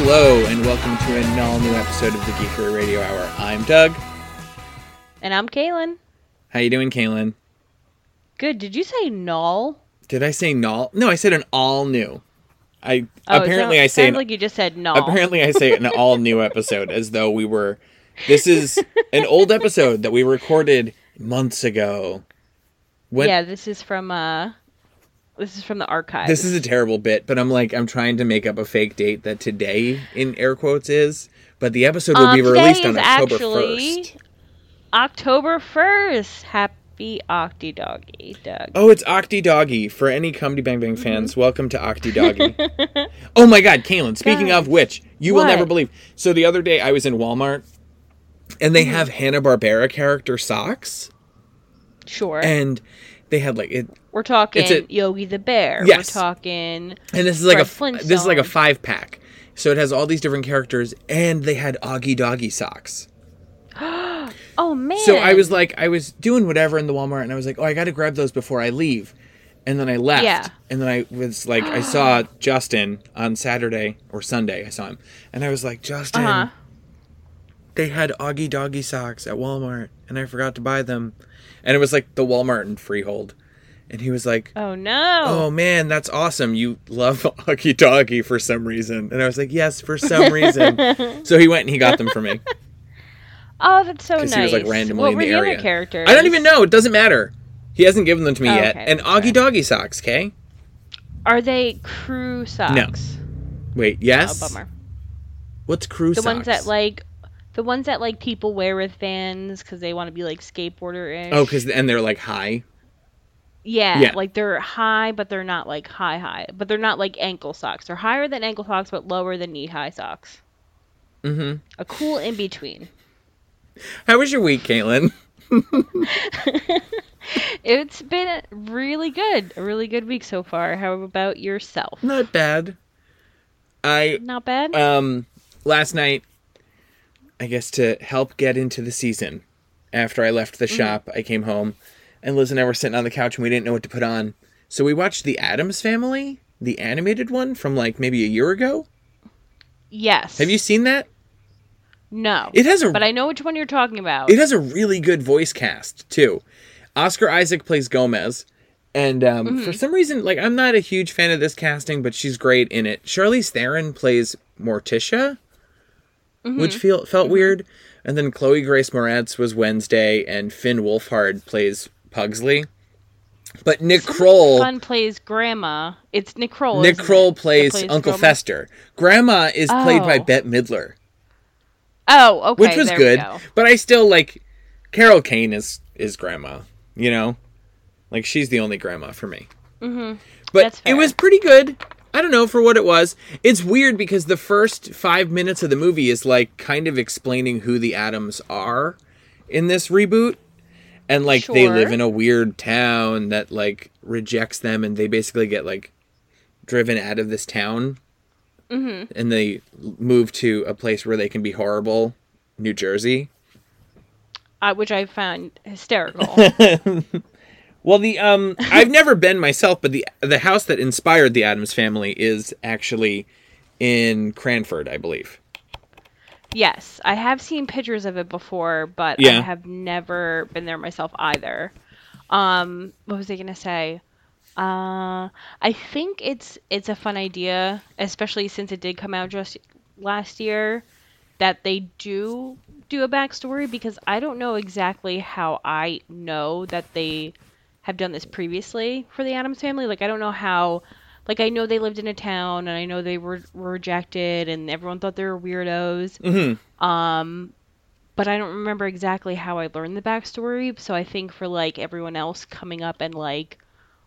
Hello, and welcome to an all new episode of the Geekery Radio Hour. I'm Doug. And I'm Kaylin. How you doing, Kaylin? Good. Did you say null? Did I say null? No, I said an all new. I Oh, apparently sound- I say sounds an, like you just said null. apparently I say an all new episode as though we were. This is an old episode that we recorded months ago. When yeah, this is from uh, this is from the archive. this is a terrible bit, but I'm like I'm trying to make up a fake date that today in air quotes is, but the episode will Um, be released on October actually first. October first. Happy Octi Doggy, Doug. Oh, it's Octi Doggy. For any Comedy Bang Mm-hmm. Bang fans, welcome to Octi Doggy. oh my god, Kaylin, speaking of which, you will never believe. So the other day I was in Walmart and they Mm-hmm. have Hanna-Barbera character socks sure. and they had like it We're talking a- Yogi the Bear. Yes. We're talking and this is like Fred a this is like a 5 pack. So it has all these different characters and they had Augie Doggie socks. Oh man. So I was like, I was doing whatever in the Walmart, and I was like, oh, I got to grab those before I leave. And then I left. Yeah. And then I was like, I saw Justin on Saturday or Sunday. I saw him, and I was like, Justin, Uh-huh. they had Augie Doggie socks at Walmart, and I forgot to buy them. And it was like the Walmart in Freehold, and he was like. Oh no. Oh man, that's awesome! You love Augie Doggie for some reason, and I was like, "Yes, for some reason." so he went and he got them for me. Oh, that's so nice. he was like randomly what in the the area. characters? I don't even know. It doesn't matter. He hasn't given them to me Oh, yet. okay, And. Augie Doggie socks, okay? Are they crew socks? No. Wait, yes. Oh, bummer. What's crew the socks? ones that like the ones that like people wear with vans because they want to be like skateboarder ish. Oh, because and they're like high. Yeah, yeah. like they're high, but they're not like high high, but they're not like ankle socks. They're higher than ankle socks, but lower than knee high socks. Mm-hmm. A cool in between. How was your week, Caitlin? It's been really good, a really good week so far. How about yourself? Not bad. I Not bad. um last night, I guess to help get into the season. After I left the Mm-hmm. shop, I came home, and Liz and I were sitting on the couch, and we didn't know what to put on. So we watched The Addams Family, the animated one from like maybe a year ago. yes. Have you seen that? No. It has a but I know which one you're talking about. It has a really good voice cast too. Oscar Isaac plays Gomez, and um, Mm-hmm. for some reason, like I'm not a huge fan of this casting, but she's great in it. Charlize Theron plays Morticia, Mm-hmm. which feel felt weird, and then Chloe Grace Moretz was Wednesday, and Finn Wolfhard plays Pugsley. But Nick Kroll, Fun plays grandma. It's Nick Kroll. Nick Kroll that plays, Uncle Grandma? Fester. Grandma is played by Oh. Bette Midler. Oh, okay. which was good. go. But I still like Carol Kane is is grandma. You know, like she's the only grandma for me. Mm-hmm. But it was pretty good. I don't know for what it was. It's weird because the first five minutes of the movie is like kind of explaining who the Addams are in this reboot. And like they live in a weird town that like rejects them and they basically get like driven out of this town. Mm-hmm. And they move to a place where they can be horrible, New Jersey. Uh, which I found hysterical. Well, the um, I've never been myself, but the the house that inspired the Addams family is actually in Cranford, I believe. Yes, I have seen pictures of it before, but Yeah. I have never been there myself either. Um, what was I gonna say? Uh, I think it's it's a fun idea, especially since it did come out just last year, that they do do a backstory because I don't know exactly how I know that they have done this previously for the Addams family. Like I don't know how like I know they lived in a town and I know they were, were rejected and everyone thought they were weirdos. Mm-hmm. Um but I don't remember exactly how I learned the backstory. So I think for like everyone else coming up and like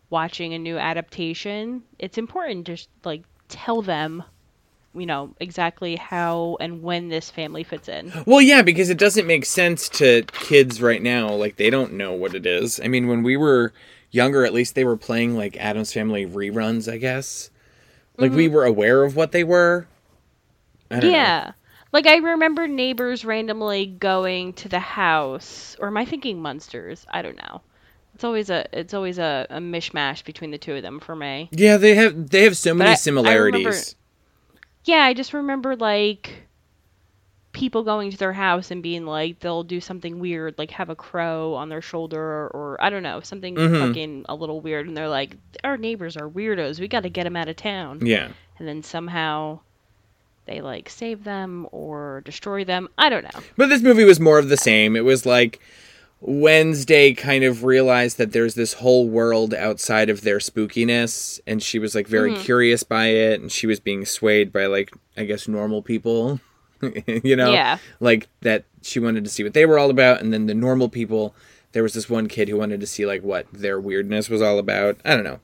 watching a new adaptation, it's important to like tell them, you know, exactly how and when this family fits in. Well, yeah, because it doesn't make sense to kids right now. Like they don't know what it is. I mean, when we were younger, at least they were playing like Addams Family reruns. I guess, like we mm-hmm. were aware of what they were. I don't know. Yeah. Like I remember neighbors randomly going to the house, or am I thinking Munsters? I don't know. It's always a it's always a, a mishmash between the two of them for me. Yeah, they have they have so many I- I similarities. remember- yeah, I just remember like people going to their house and being like they'll do something weird, like have a crow on their shoulder or, or I don't know, something Mhm. fucking a little weird, and they're like, our neighbors are weirdos. We got to get them out of town. Yeah. And then somehow they like save them or destroy them. I don't know. But this movie was more of the same. It was like Wednesday kind of realized that there's this whole world outside of their spookiness, and she was like very Mm-hmm. curious by it, and she was being swayed by like I guess normal people, you know, Yeah. like that she wanted to see what they were all about, and then the normal people. There was this one kid who wanted to see like what their weirdness was all about. I don't know.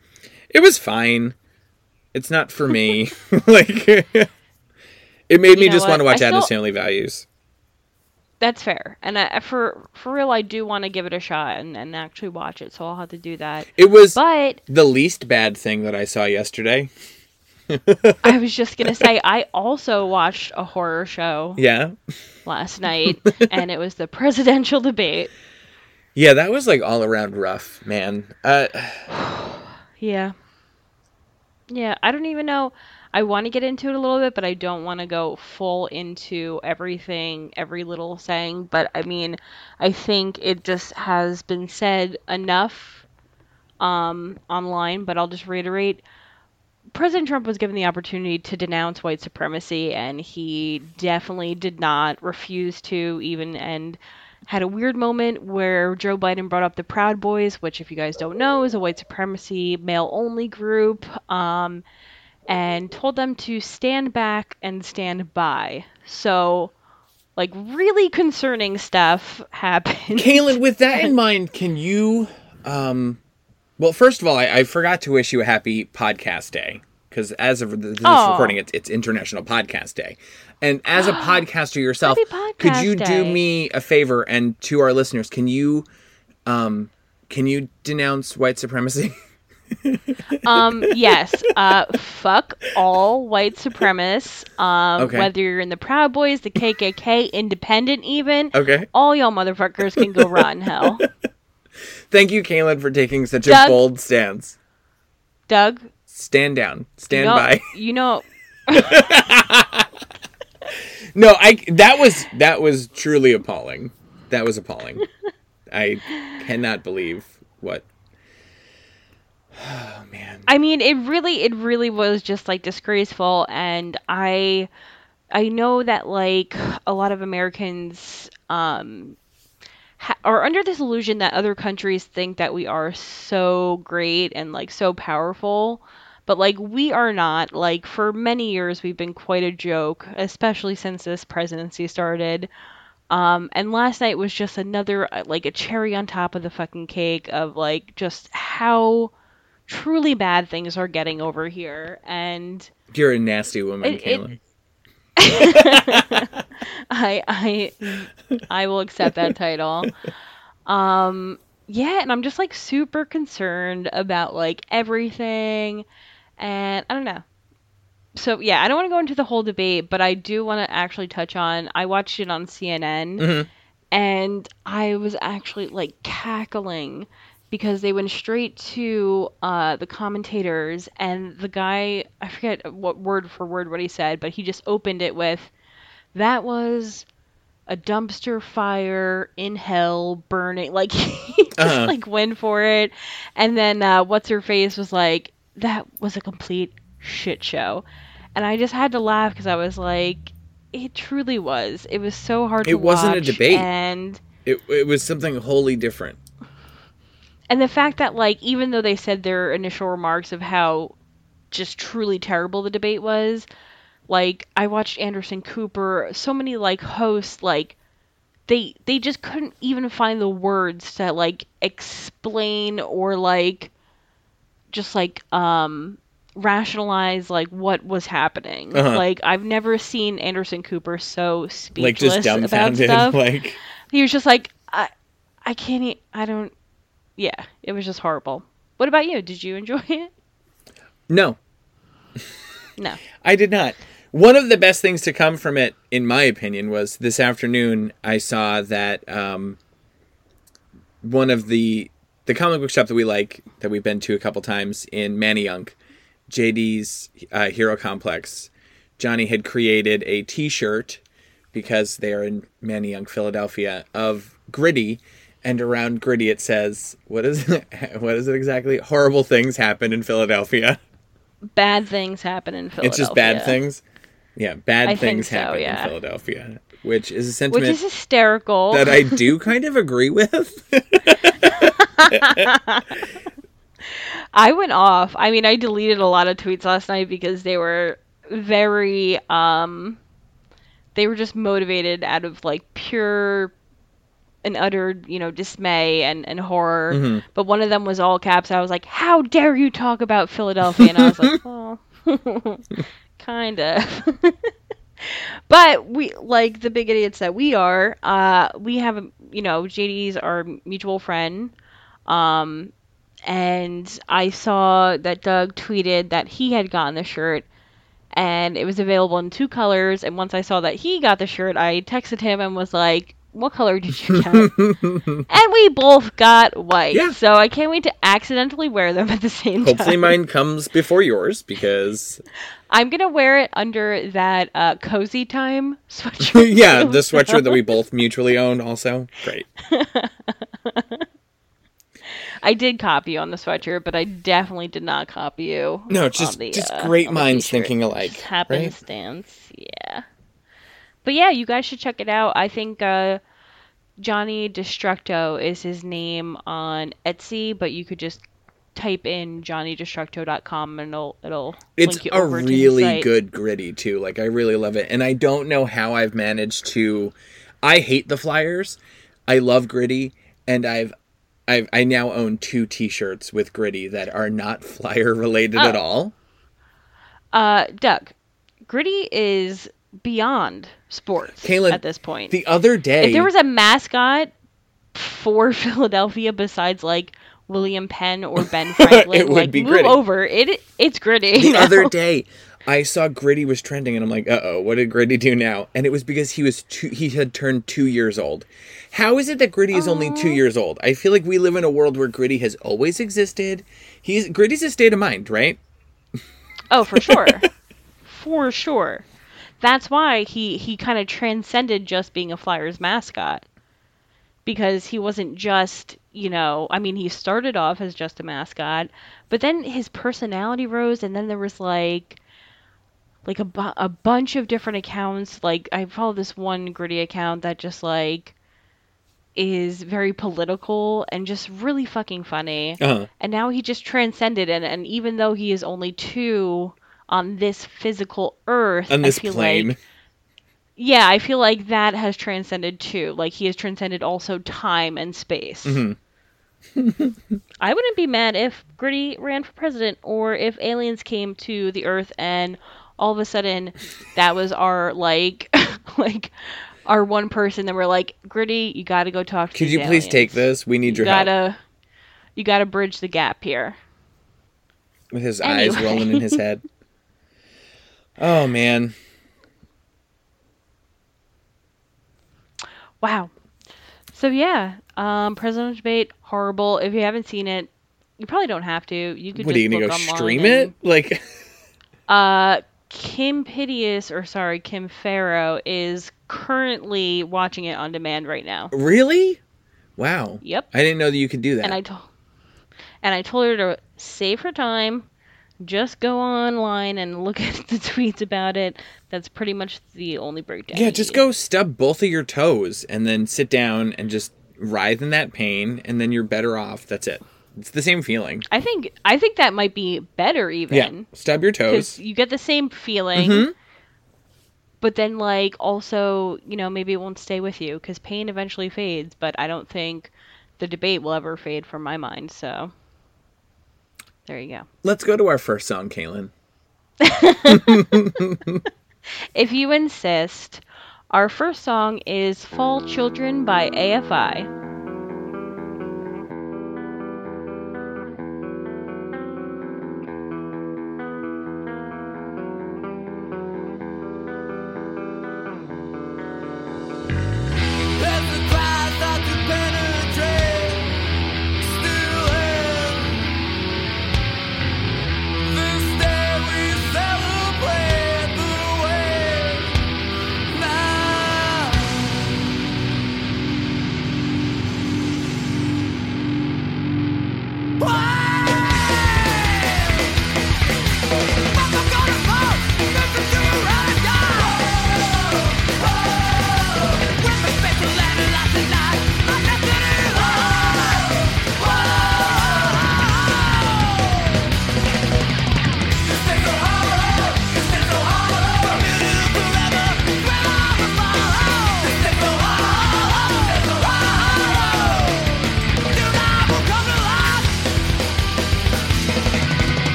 It was fine. It's not for me. like it made me just what? want to watch I Addams Family Values. That's fair. And I, for for real, I do want to give it a shot and, and actually watch it. So I'll have to do that. It was But the least bad thing that I saw yesterday. I was just gonna say I also watched a horror show Yeah. last night, and it was the presidential debate. Yeah, that was like all around rough, man. Uh Yeah. Yeah, I don't even know. I want to get into it a little bit, but I don't want to go full into everything, every little saying. But I mean, I think it just has been said enough um, online, but I'll just reiterate. President Trump was given the opportunity to denounce white supremacy, and he definitely did not refuse to even and had a weird moment where Joe Biden brought up the Proud Boys, which, if you guys don't know, is a white supremacy male only group, um, and told them to stand back and stand by. So, like, really concerning stuff happened. Kaylin, with that in mind, can you um well first of all, I, I forgot to wish you a happy podcast day. Because as of this Oh. recording, it's, it's International Podcast Day. And as a podcaster yourself, Happy could Podcast you do me a favor and to our listeners, can you um can you denounce white supremacy? um, yes. Uh, fuck all white supremacists. Um, Okay. whether you're in the Proud Boys, the KKK, Independent, even. Okay. All y'all motherfuckers can go rot in hell. Thank you, Kaylin, for taking such a bold stance. Doug, Stand down. Stand you know, by. you know, No, I that was that was truly appalling. That was appalling. I cannot believe what. Oh man. I mean, it really, it really was just like disgraceful, and I, I know that like a lot of Americans, um, ha- are under this illusion that other countries think that we are so great and like so powerful, but like we are not. Like for many years, we've been quite a joke, especially since this presidency started. Um, and last night was just another uh, like a cherry on top of the fucking cake of like just how truly bad things are getting over here and You're a nasty woman, It- it-. I I I will accept that title. Um yeah, and I'm just like super concerned about like everything and I don't know. So yeah, I don't want to go into the whole debate, but I do want to actually touch on I watched it on CNN Mhm. and I was actually like cackling because they went straight to uh, the commentators and the guy I forget what word for word what he said, but he just opened it with that was a dumpster fire in hell burning like he just Uh-huh. like went for it and then uh, what's her face was like that was a complete shit show and i just had to laugh because i was like it truly was it was so hard to. It wasn't a debate. and It it was something wholly different. And the fact that like even though they said their initial remarks of how just truly terrible the debate was like i watched anderson cooper so many like hosts like they they just couldn't even find the words to like explain or like just like um rationalize like what was happening Uh-huh. like i've never seen anderson cooper so speechless Like just about dumbfounded. stuff Like he was just like i i can't e- i don't yeah it was just horrible. What about you? Did you enjoy it? No, no. I did not. One of the best things to come from it, in my opinion, was this afternoon. I saw that um, one of the the comic book shop that we like, that we've been to a couple times in Manayunk, JD's uh, Hero Complex, Johnny had created a T-shirt because they are in Manayunk, Philadelphia, of Gritty, and around Gritty it says, "What is it? What is it exactly? Horrible things happen in Philadelphia." Bad things happen in Philadelphia. It's just bad things. Yeah, bad I things so, happen yeah. in Philadelphia, which is a sentiment Which is hysterical. that I do kind of agree with. I went off. I mean, I deleted a lot of tweets last night because they were very um they were just motivated out of like pure and utter, you know, dismay and, and horror. Mhm. But one of them was all caps. I was like, "How dare you talk about Philadelphia?" And I was like, "Well, kind of." but we like the big idiots that we are. Uh, we have, a- you know, JD's our mutual friend. Um, and I saw that Doug tweeted that he had gotten the shirt and it was available in two colors. And once I saw that he got the shirt, I texted him and was like, What color did you get? and we both got white. Yeah. So I can't wait to accidentally wear them at the same Hopefully, time. Hopefully mine comes before yours because I'm going to wear it under that uh, cozy time sweatshirt. yeah, the sweatshirt that we both mutually own. Also, great. I did copy you on the sweatshirt, but I definitely did not copy you. No, just the, just uh, great minds thinking alike, Just right? happenstance, yeah. But yeah, you guys should check it out. I think uh, Johnny Destructo is his name on Etsy, but you could just type in johnnydestructo.com and it'll it'll It's link you a over to his really good gritty too. Like I really love it, and I don't know how I've managed to. I hate the flyers. I love gritty, and I've. I've, I now own two T-shirts with gritty that are not flyer related at Oh. all. Uh, Doug, Gritty is beyond sports Kaylin, at this point. The other day, if there was a mascot for Philadelphia besides like William Penn or Ben Franklin, It would like be move Gritty. over. It it's gritty. the now. other day I saw Gritty was trending and I'm like, uh oh, what did Gritty do now? And it was because he was two, he had turned two years old. How is it that Gritty is only two years old? I feel like we live in a world where Gritty has always existed. He's Gritty's a state of mind, right? Oh, for sure. for sure. That's why he he kind of transcended just being a Flyers mascot. Because he wasn't just, you know, I mean, he started off as just a mascot, but then his personality rose and then there was like like a, bu- a bunch of different accounts. Like I follow this one gritty account that just like is very political and just really fucking funny Uh-huh. and now he just transcended and and even though he is only two on this physical earth On this I feel plane. like yeah i feel like that has transcended too like he has transcended also time and space Mhm. i wouldn't be mad if gritty ran for president or if aliens came to the earth and all of a sudden that was our like like our one person that we're like gritty you gotta go talk to Could you please take this? We need you your help. gotta you gotta bridge the gap here With his eyes rolling in his head. Oh man. Wow. So yeah, um, presidential debate horrible. If you haven't seen it, you probably don't have to. You could What just are you gonna go stream and- it? Like Uh, Kim Piteous, or sorry, Kim Farrow is currently watching it on demand right now. really? Wow. Yep. I didn't know that you could do that. And I told and I told her to save her time. Just go online and look at the tweets about it. That's pretty much the only breakdown. Yeah, just go stub both of your toes and then sit down and just writhe in that pain, and then you're better off. That's it. It's the same feeling. I think I think that might be better even. Yeah, stub your toes. you get the same feeling Mhm. but then like also you know maybe it won't stay with you because pain eventually fades but i don't think the debate will ever fade from my mind so there you go Let's go to our first song, Kaylin. if you insist our first song is fall children by afi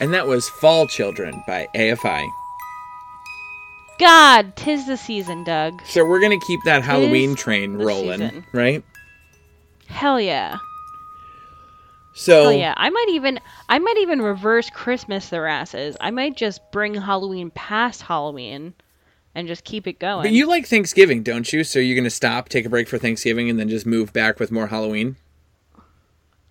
And that was Fall Children by AFI. God, tis the season, Doug. So we're going to keep that Halloween Tis train rolling, season. right? Hell yeah. So Oh yeah, I might even I might even reverse Christmas their asses. I might just bring Halloween past Halloween and just keep it going. But you like Thanksgiving, don't you? So you're going to stop, take a break for Thanksgiving, and then just move back with more Halloween?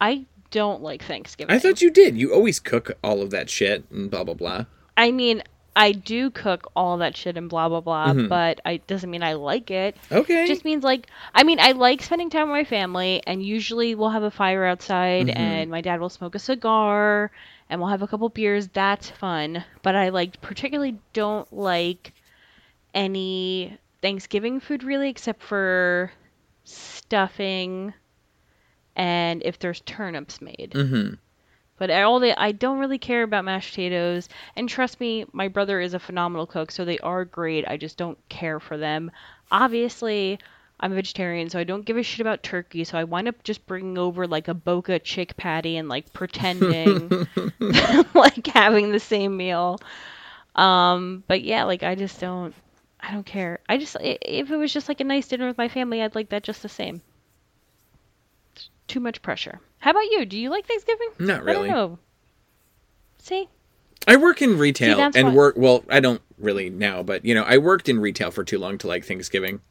I don't like Thanksgiving. I thought you did. You always cook all of that shit and blah, blah, blah. I mean, I do cook all that shit and blah blah blah, Mm-hmm. but it doesn't mean I like it. Okay. It just means like I mean I like spending time with my family and usually we'll have a fire outside Mm-hmm. and my dad will smoke a cigar and we'll have a couple beers. That's fun. But I like particularly don't like any Thanksgiving food really except for stuffing and if there's turnips made. mm-hmm. But all the I don't really care about mashed potatoes. And trust me, my brother is a phenomenal cook, so they are great. I just don't care for them. Obviously, I'm a vegetarian, so I don't give a shit about turkey. So I wind up just bringing over like a Boca chick patty and like pretending like having the same meal. Um, but yeah, like I just don't. I don't care. I just if it was just like a nice dinner with my family, I'd like that just the same. Too much pressure. How about you? Do you like Thanksgiving? Not I really. don't know. See? I work in retail that's and why- work, well, I don't really now, but, you know, I worked in retail for too long to like Thanksgiving.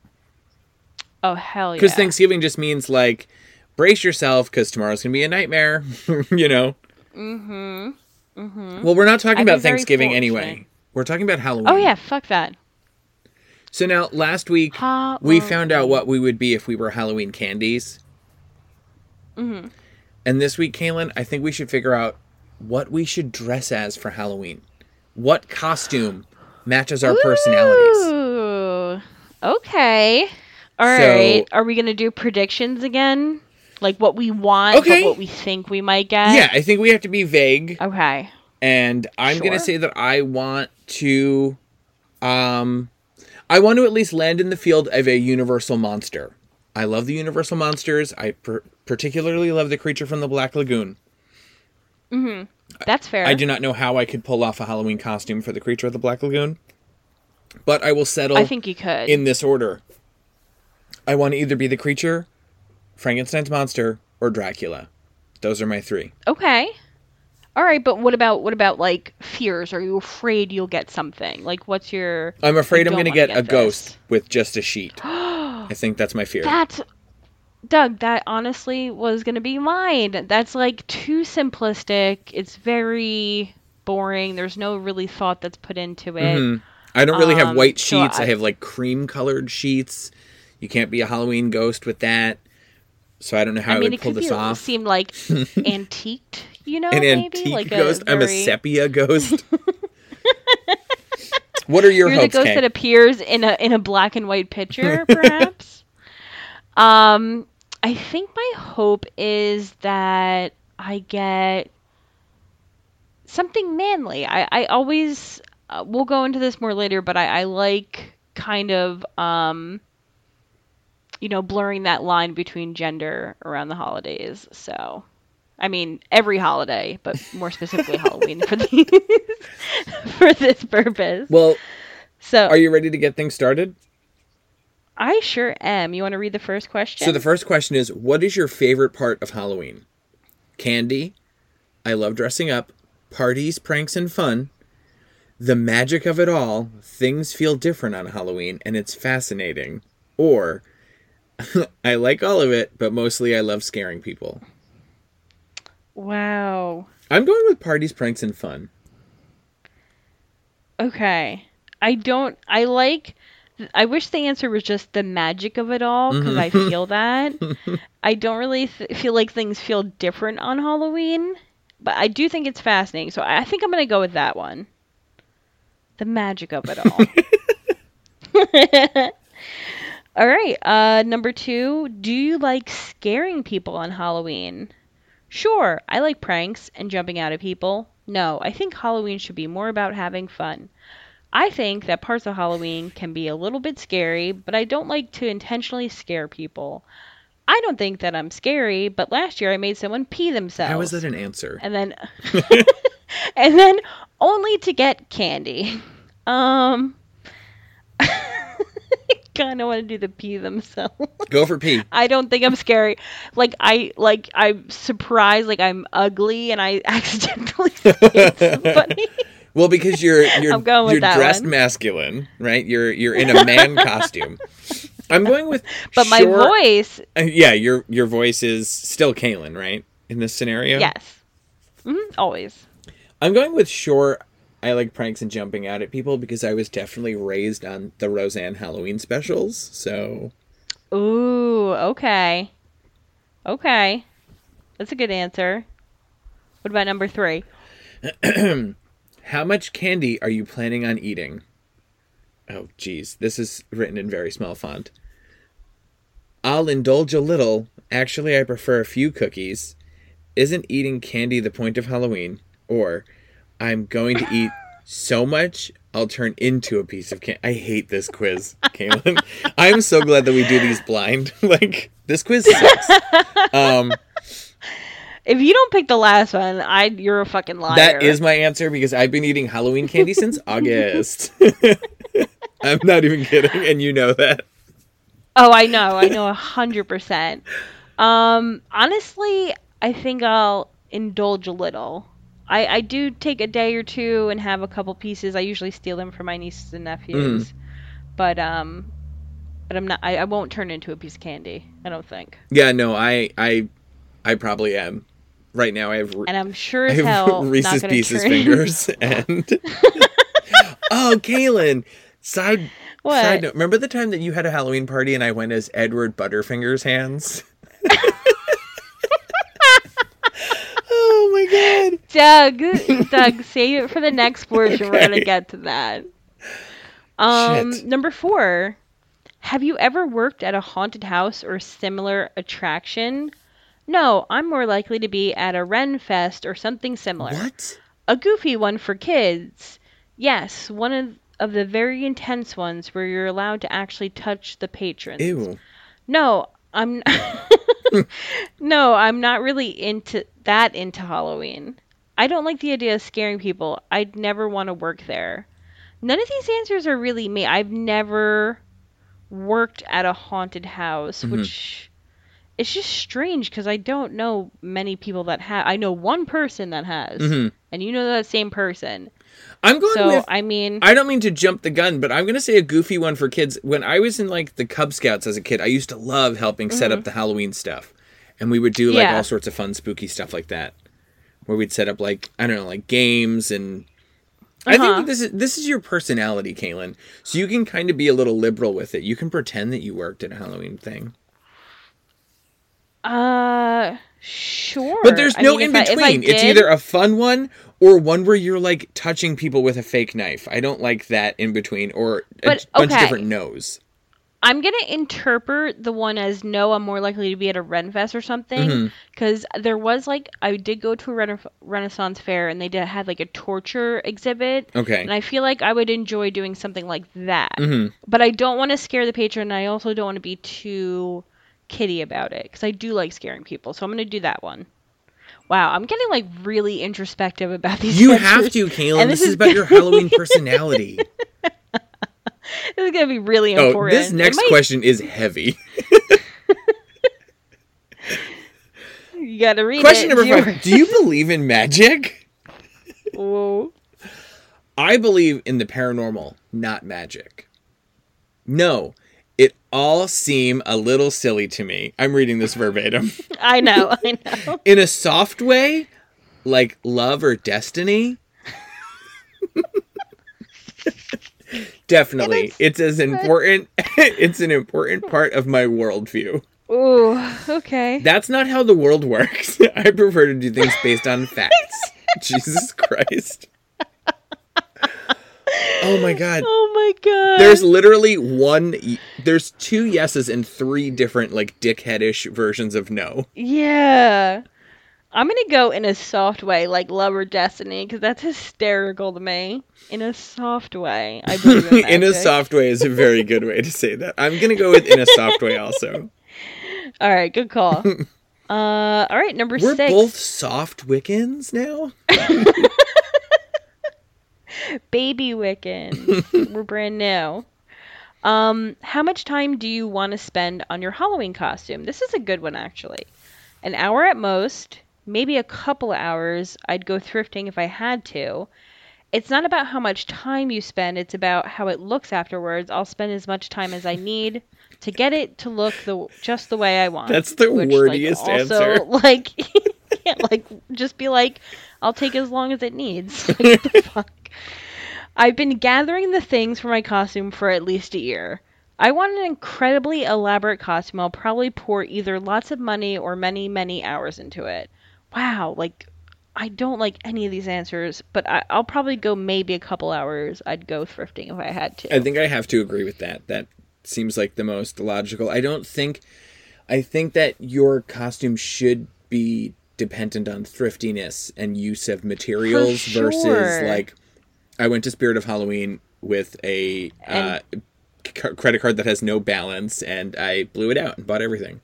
Oh hell yeah! Because Thanksgiving just means like, brace yourself because tomorrow's going to be a nightmare, you know? Mm-hmm. Mm-hmm. Well, we're not talking I've about Thanksgiving anyway. We're talking about Halloween. oh yeah, fuck that. So now, last week, we found out what we would be if we were Halloween candies. Mm-hmm. And this week, Kaylin, I think we should figure out what we should dress as for Halloween. What costume matches our personalities? Okay. All So- right. Are we gonna do predictions again? Like what we want, Okay. what we think we might get? Yeah, I think we have to be vague. Okay. And I'm going to say that I want to um I want to at least land in the field of a universal monster. I love the universal monsters. I per- particularly love the creature from the Black Lagoon. Mm-hmm. That's fair. I do not know how I could pull off a Halloween costume for the creature of the Black Lagoon, but I will settle I think you could. in this order. I want to either be the creature, Frankenstein's monster, or Dracula. Those are my three. okay. All right, but what about what about like fears? Are you afraid you'll get something? Like what's your I'm afraid I I'm going to wanna get, a this. ghost with just a sheet. I think that's my fear. That's Doug, that honestly was going to be mine. That's like too simplistic. It's very boring. There's no really thought that's put into it. Mhm. I don't really have Um, white so sheets. I, I- have like cream colored sheets. You can't be a Halloween ghost with that. So I don't know how I, I mean, would it pull could this be, off. seem like antiqued, you know, An maybe antique like ghost. A I'm a sepia ghost. what are your You're the ghost Kay? that appears in a in a black and white picture, perhaps. um, I think my hope is that I get something manly. I I always uh, we'll go into this more later, but I, I like kind of um you know blurring that line between gender around the holidays. So. I mean, every holiday, but more specifically Halloween for the for this purpose. well, So are you ready to get things started? I sure am. You want to read the first question? So the first question is what is your favorite part of Halloween? Candy. I love dressing up. Parties, pranks and fun. The magic of it all. Things feel different on Halloween and it's fascinating. Or I like all of it, but mostly I love scaring people. wow. I'm going with parties, pranks and fun. Okay. I don't. I like. I wish the answer was just the magic of it all because I Mm-hmm. feel that. I don't really th- feel like things feel different on Halloween, but I do think it's fascinating. So I think I'm gonna go with that one. The magic of it all. all right. Uh, number two. Do you like scaring people on Halloween? Sure, I like pranks and jumping out of people. No, I think Halloween should be more about having fun. I think that parts of Halloween can be a little bit scary, but I don't like to intentionally scare people. I don't think that I'm scary, but last year I made someone pee themselves. How is that an answer? And then and then only to get candy. Um, kind of want to do the pee themselves. Go for pee. I don't think I'm scary. Like I like I'm surprised. Like I'm ugly and I accidentally somebody. Well, because you're you're you're dressed one. masculine, right? You're you're in a man costume. I'm going with But my voice, Uh, yeah, your your voice is still Kaylin, right? In this scenario, yes, hmm always. I'm going with short. I like pranks and jumping out at people because I was definitely raised on the Roseanne Halloween specials. So Ooh, okay, okay, that's a good answer. What about number three? How much candy are you planning on eating? Oh, geez. This is written in very small font. I'll indulge a little. Actually, I prefer a few cookies. Isn't eating candy the point of Halloween? Or, I'm going to eat so much I'll turn into a piece of candy. I hate this quiz, Kaylin. I'm so glad that we do these blind. like, this quiz sucks. Um, If you don't pick the last one, I you're a fucking liar. That is my answer because I've been eating Halloween candy since August. I'm not even kidding, and you know that. Oh, I know. I know a hundred percent. Um, honestly, I think I'll indulge a little. I, I do take a day or two and have a couple pieces. I usually steal them from my nieces and nephews, Mm. but um, but I'm not. I, I won't turn into a piece of candy. I don't think. Yeah, no, I, I, I probably am. Right now, I have, And I'm sure as hell Reese's Pieces turn- fingers, and oh, Kaylin. Side What? side note. Remember the time that you had a Halloween party and I went as Edward Butterfingers hands? oh my god. Doug, Doug, save it for the next portion. We're gonna get to that. Um, Shit. number four. Have you ever worked at a haunted house or similar attraction? No, I'm more likely to be at a Ren Fest or something similar. What? A goofy one for kids. Yes, one of of the very intense ones where you're allowed to actually touch the patrons. Ew. No, I'm No, I'm not really into that into Halloween. I don't like the idea of scaring people. I'd never want to work there. None of these answers are really me. I've never worked at a haunted house, Mhm. which it's just strange because I don't know many people that have. I know one person that has, Mhm. and you know that same person. I'm going So with I mean, I don't mean to jump the gun, but I'm going to say a goofy one for kids. When I was in like the Cub Scouts as a kid, I used to love helping set up the Halloween stuff. And we would do like Mm-hmm. Yeah. all sorts of fun spooky stuff like that. Where we'd set up like I don't know, like games and I think Uh-huh. this is this is your personality, Kaylin. So you can kind of be a little liberal with it. You can pretend that you worked at a Halloween thing. Uh, sure. But there's I no mean, in I- I between. It's either a fun one or one where you're like touching people with a fake knife. I don't like that in between or a But, bunch of different no's. I'm gonna interpret the one as no, I'm more likely to be at a Renfest or something. Because there was like I did go to a rena- Renaissance fair and they did had like a torture exhibit, Okay. and I feel like I would enjoy doing something like that. hmm But I don't want to scare the patron, and I also don't want to be too kitty about it because I do like scaring people. So I'm gonna do that one. Wow, I'm getting like really introspective about these. You have to, Kaylin. This, this is about your Halloween personality. This is gonna be really oh, important. this next might- question is heavy. You gotta read question it. number five. Do you believe in magic? Whoa. I believe in the paranormal, not magic. No, all seem a little silly to me. I'm reading this verbatim. I know, I know. in a soft way, like love or destiny. Definitely, it's as important. it's an important part of my worldview. Ooh, okay. That's not how the world works. I prefer to do things based on facts. Jesus Christ. Oh my god. oh my god. There's literally one there's two yeses and three different like dickheadish versions of no. Yeah. I'm gonna go in a soft way, like love or destiny, because that's hysterical to me. In a soft way, I believe in, in a soft way is a very good way to say that. I'm gonna go with in a soft way also. All right, good call. uh, all right, number We're six. both soft Wiccans now. Baby Wiccans. We're brand new. Um, how much time do you want to spend on your Halloween costume? This is a good one, actually. An hour at most, maybe a couple of hours. I'd go thrifting if I had to. It's not about how much time you spend, it's about how it looks afterwards. I'll spend as much time as I need to get it to look the just the way I want. That's the Which, wordiest answer. Like, yeah, like just be like, I'll take as long as it needs. Like, what the fuck? I've been gathering the things for my costume for at least a year. I want an incredibly elaborate costume. I'll probably pour either lots of money or many, many hours into it. Wow, like I don't like any of these answers, but I, I'll probably go maybe a couple hours. I'd go thrifting if I had to. I think I have to agree with that. That seems like the most logical. I don't think. I think that your costume should be dependent on thriftiness and use of materials sure. versus like. I went to Spirit of Halloween with a uh, c- credit card that has no balance, and I blew it out and bought everything.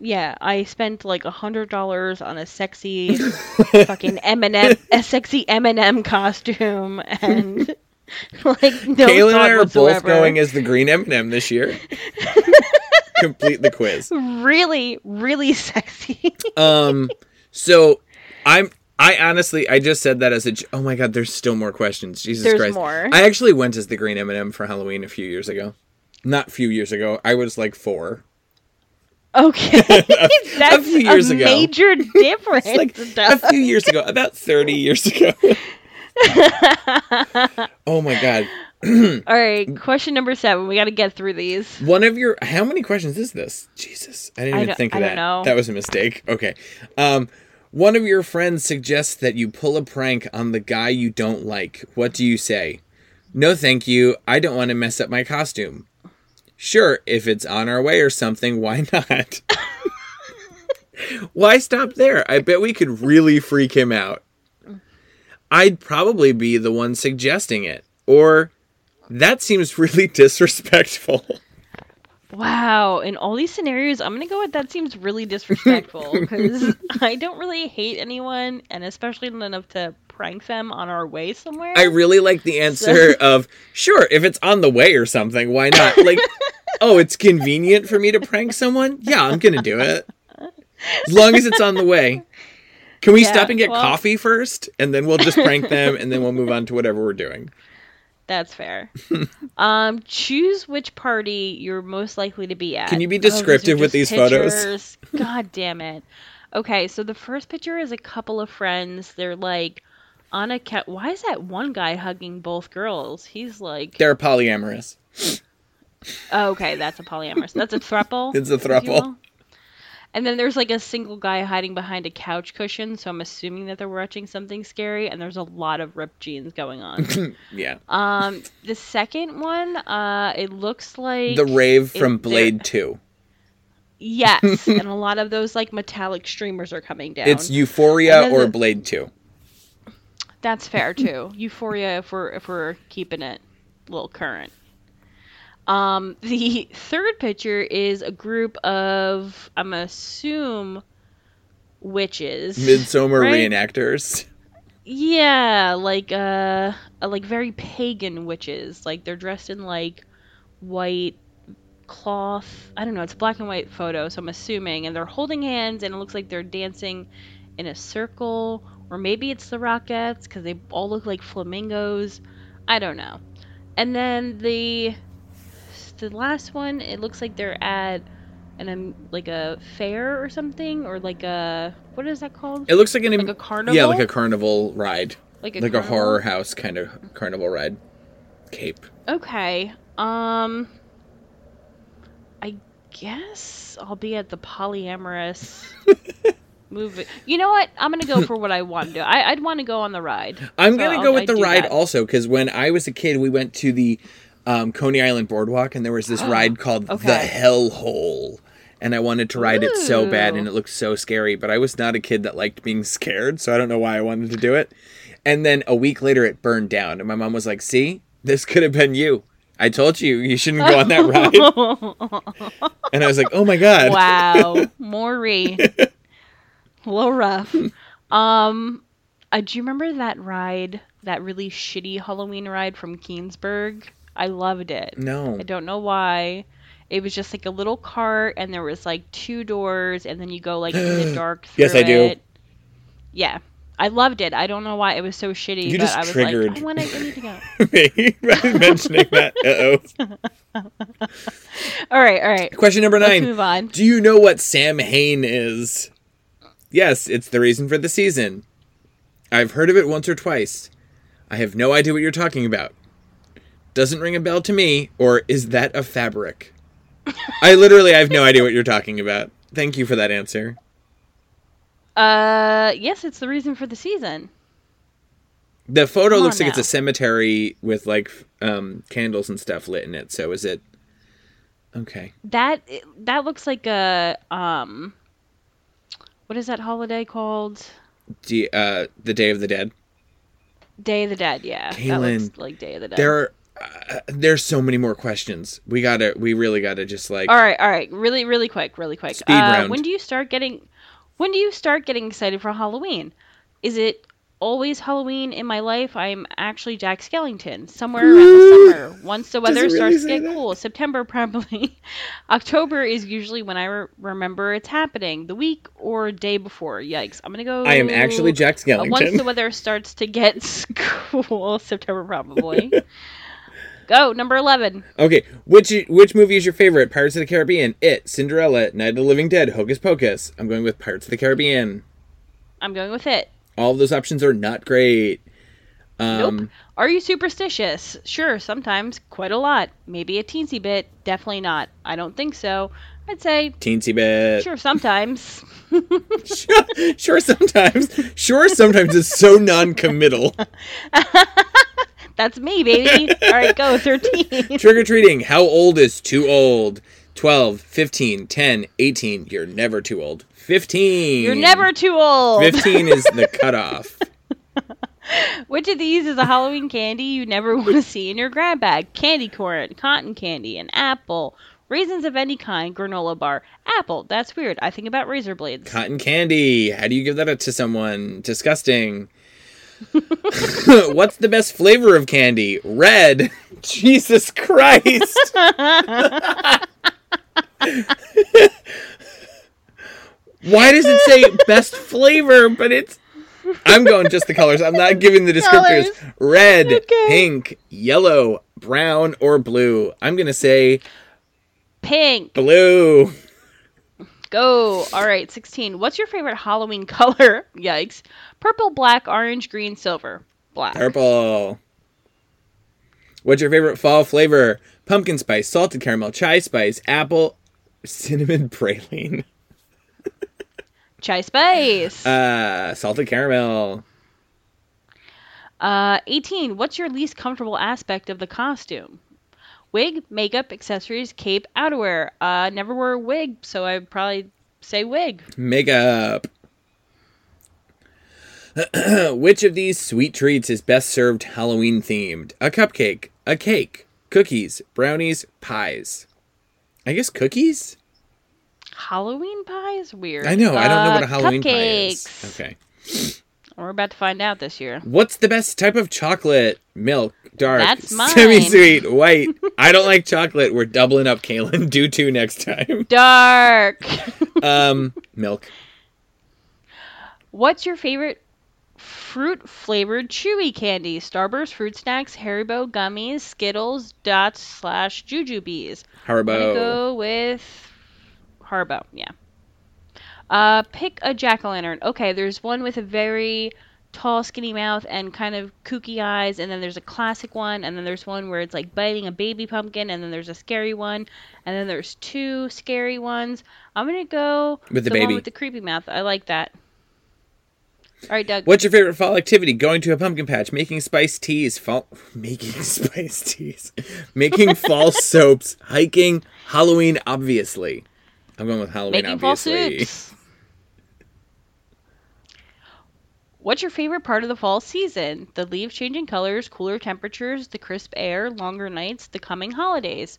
Yeah, I spent like a hundred dollars on a sexy fucking M&M, a sexy M&M costume, and like no Kayla and I are whatsoever. both going as the green M&M this year. Complete the quiz. really, really sexy. Um, so I'm. I honestly, I just said that as a. Oh my god, there's still more questions. Jesus There's Christ! more. I actually went as the green M&M for Halloween a few years ago. Not a few years ago. I was like four. okay, that's few years ago. major difference. Like a few years ago, about thirty years ago. oh my god! All right, question number seven. We got to get through these. One of your how many questions is this? Jesus, I didn't I even think of I don't that. know. That was a mistake. Okay. Um, one of your friends suggests that you pull a prank on the guy you don't like. What do you say? No, thank you. I don't want to mess up my costume. Sure, if it's on our way or something, why not? why stop there? I bet we could really freak him out. I'd probably be the one suggesting it. Or, that seems really disrespectful. Wow, in all these scenarios, I'm gonna go with that seems really disrespectful because I don't really hate anyone, and especially not enough to prank them on our way somewhere. I really like the answer of sure if it's on the way or something, why not? Like, oh, it's convenient for me to prank someone. Yeah, I'm gonna do it as long as it's on the way. Can we Yeah, stop and get well- coffee first, and then we'll just prank them, and then we'll move on to whatever we're doing. That's fair. um, choose which party you're most likely to be at. Can you be Oh, descriptive with just these photos? God damn it. Okay, so the first picture is a couple of friends. They're like on a cat. Why is that one guy hugging both girls? He's like, They're polyamorous. oh, okay, that's a polyamorous. That's a thruple. It's a throuple. And then there's like a single guy hiding behind a couch cushion, so I'm assuming that they're watching something scary. And there's a lot of ripped jeans going on. Yeah, um, the second one, uh, it looks like the rave it- from Blade Two. Yes, and a lot of those like metallic streamers are coming down. It's Euphoria or the- Blade Two. That's fair too. Euphoria, if we're if we're keeping it a little current. Um, the third picture is a group of I'm assume witches. Midsummer right? reenactors. Yeah, like uh, uh, like very pagan witches. Like they're dressed in like white cloth. I don't know. It's a black and white photo, so I'm assuming, and they're holding hands, and it looks like they're dancing in a circle, or maybe it's the Rockettes because they all look like flamingos. I don't know. And then the the last one, it looks like they're at an um, like a fair or something, or like a what is that called? It looks like an Like a carnival? Yeah, like a carnival ride. Like a like a horror house kind of carnival ride. Cape. Okay. Um I guess I'll be at the polyamorous movie. You know what? I'm gonna go for what I want to do. I, I'd want to go on the ride. I'm So gonna I'll- go with I'd the ride that. also because when I was a kid, we went to the um, Coney Island Boardwalk, and there was this ride called the Hell Hole, and I wanted to ride it so bad, and it looked so scary. But I was not a kid that liked being scared, so I don't know why I wanted to do it. And then a week later, it burned down, and my mom was like, "See, this could have been you. I told you you shouldn't go on that ride." and I was like, "Oh my god!" wow, Maury, a little rough. Um, Uh, do you remember that ride, that really shitty Halloween ride from Keansburg? I loved it. No. I don't know why. It was just like a little cart, and there was like two doors, and then you go like in the dark. Yes, I do. Yeah, I loved it. I don't know why it was so shitty, You but just I was triggered. like, I want to. Need to go. Me mentioning that. Uh oh. All right, all right. Question number Let's nine. move on. Do you know what Sam Hain is? Yes, it's the reason for the season. I've heard of it once or twice. I have no idea what you're talking about. Doesn't ring a bell to me, or is that a fabric? I literally I have no idea what you're talking about. Thank you for that answer. Uh, yes, it's the reason for the season. The photo Come looks like it's a cemetery with like um, candles and stuff lit in it. So is it? Okay. That that looks like a um. What is that holiday called? D- uh, the Day of the Dead. Day of the Dead. Yeah, that looks like Day of the Dead. There are uh, there's so many more questions. We gotta we really gotta just like All right, all right. Really, really quick, really quick. Speed uh, round. When do you start getting? When do you start getting excited for Halloween? Is it always Halloween in my life? I'm actually Jack Skellington. Somewhere around the summer, once the weather really starts to get that? cool. September probably. October is usually when I re- remember it's happening. The week or day before. Yikes! I'm gonna go. I am actually Jack Skellington. Once the weather starts to get cool, September probably. Go number eleven. Okay, which which movie is your favorite? Pirates of the Caribbean, It, Cinderella, Night of the Living Dead, Hocus Pocus. I'm going with Pirates of the Caribbean. I'm going with it. All of those options are not great. Um, Nope. Are you superstitious? Sure, sometimes, quite a lot. Maybe a teensy bit. Definitely not. I don't think so. I'd say Teensy bit. sure sometimes. sure, sure sometimes. Sure sometimes is so non-committal. That's me, baby. All right, go 13. Trick or treating. How old is too old? 12, 15, 10, 18. You're never too old. 15. You're never too old. 15 is the cutoff. Which of these is a Halloween candy you never want to see in your grab bag? Candy corn, cotton candy, an apple, raisins of any kind, granola bar, apple. That's weird. I think about razor blades. Cotton candy. How do you give that to someone? Disgusting. What's the best flavor of candy? Red. Jesus Christ. Why does it say best flavor, but it's. I'm going just the colors. I'm not giving the descriptors. Colors. Red, Okay. pink, yellow, brown, or blue. I'm going to say Pink. blue. Go. All right, 16. What's your favorite Halloween color? Yikes. Purple, black, orange, green, silver. Black. Purple. What's your favorite fall flavor? Pumpkin spice, salted caramel, chai spice, apple, cinnamon praline. Chai spice. Uh, salted caramel. Uh, 18. What's your least comfortable aspect of the costume? Wig, makeup, accessories, cape, outerwear. Uh, never wore a wig, so I'd probably say wig. Makeup. Which of these sweet treats is best served Halloween themed? A cupcake, a cake, cookies, brownies, pies. I guess cookies? Halloween pie is weird. I know, I don't know what a Uh, Halloween cupcakes. pie is. Okay. We're about to find out this year. What's the best type of chocolate? Milk, dark, That's mine. semi-sweet, white. I don't like chocolate. We're doubling up, Kaylin. Do two next time. Dark. Um, milk. What's your favorite fruit flavored chewy candy? Starburst, fruit snacks, Haribo gummies, Skittles, Dots slash Jujubes. I'm gonna Haribo. go with Haribo. Yeah. Uh, pick a jack o' lantern. Okay, there's one with a very tall, skinny mouth and kind of kooky eyes, and then there's a classic one, and then there's one where it's like biting a baby pumpkin, and then there's a scary one, and then there's two scary ones. I'm gonna go With the one baby. with the creepy mouth. I like that. All right, Doug. What's your favorite fall activity? Going to a pumpkin patch, making spice teas, fall making spice teas, making fall soaps, hiking, Halloween. Obviously, I'm going with Halloween. Making fall obviously. soups. What's your favorite part of the fall season? The leaves changing colors, cooler temperatures, the crisp air, longer nights, the coming holidays.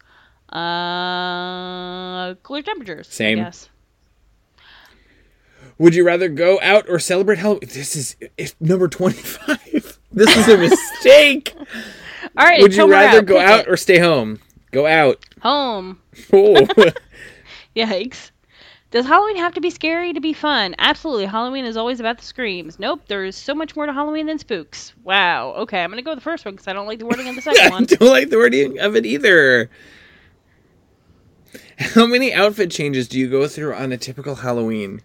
Uh, cooler temperatures. Same. guess. Would you rather go out or celebrate Halloween? This is number 25. This is a mistake. All right. Would you rather out. go Pick out it. or stay home? Go out. home? Oh. Yikes. Does Halloween have to be scary to be fun? Absolutely. Halloween is always about the screams. Nope, there's so much more to Halloween than spooks. Wow. Okay, I'm going to go with the first one because I don't like the wording of the second I one. don't like the wording of it either. How many outfit changes do you go through on a typical Halloween?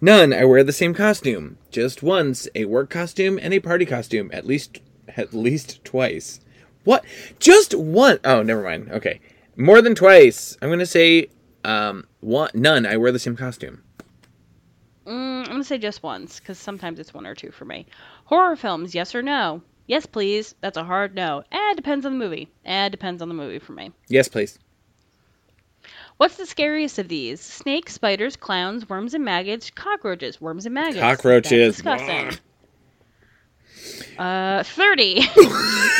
None. I wear the same costume. Just once, a work costume and a party costume. At least at least twice. What? Just one oh, never mind. Okay. More than twice. I'm gonna say um one none. I wear the same costume. Mm, I'm going to say just once because sometimes it's one or two for me. Horror films, yes or no? Yes, please. That's a hard no. Eh, depends on the movie. Eh, depends on the movie for me. Yes, please. What's the scariest of these? Snakes, spiders, clowns, worms and maggots, cockroaches, worms and maggots. Cockroaches. That's disgusting. Uh, 30.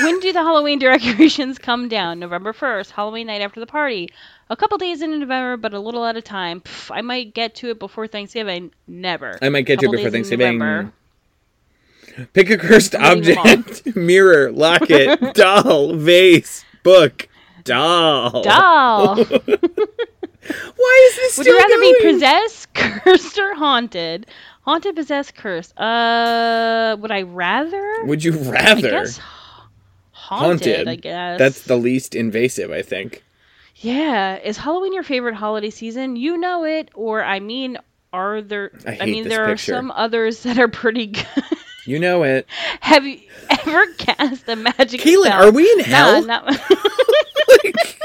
when do the Halloween decorations come down? November 1st, Halloween night after the party. A couple days in November, but a little at a time. Pff, I might get to it before Thanksgiving. Never. I might get to it before Thanksgiving. Pick a cursed I'm leaving them object. Mirror, locket, doll, vase, book, doll. Doll. Why is this Would still you rather be possessed, cursed, or haunted? Haunted, possessed, cursed. Uh, would I rather? Would you I rather? guess haunted, Haunted. I guess. That's the least invasive, I think. Yeah. Is Halloween your favorite holiday season? You know it, or I mean, are there? I hate mean, there picture. are some others that are pretty good. You know it. Have you ever cast a magic Caitlin, spell? are we in hell? Nah, not,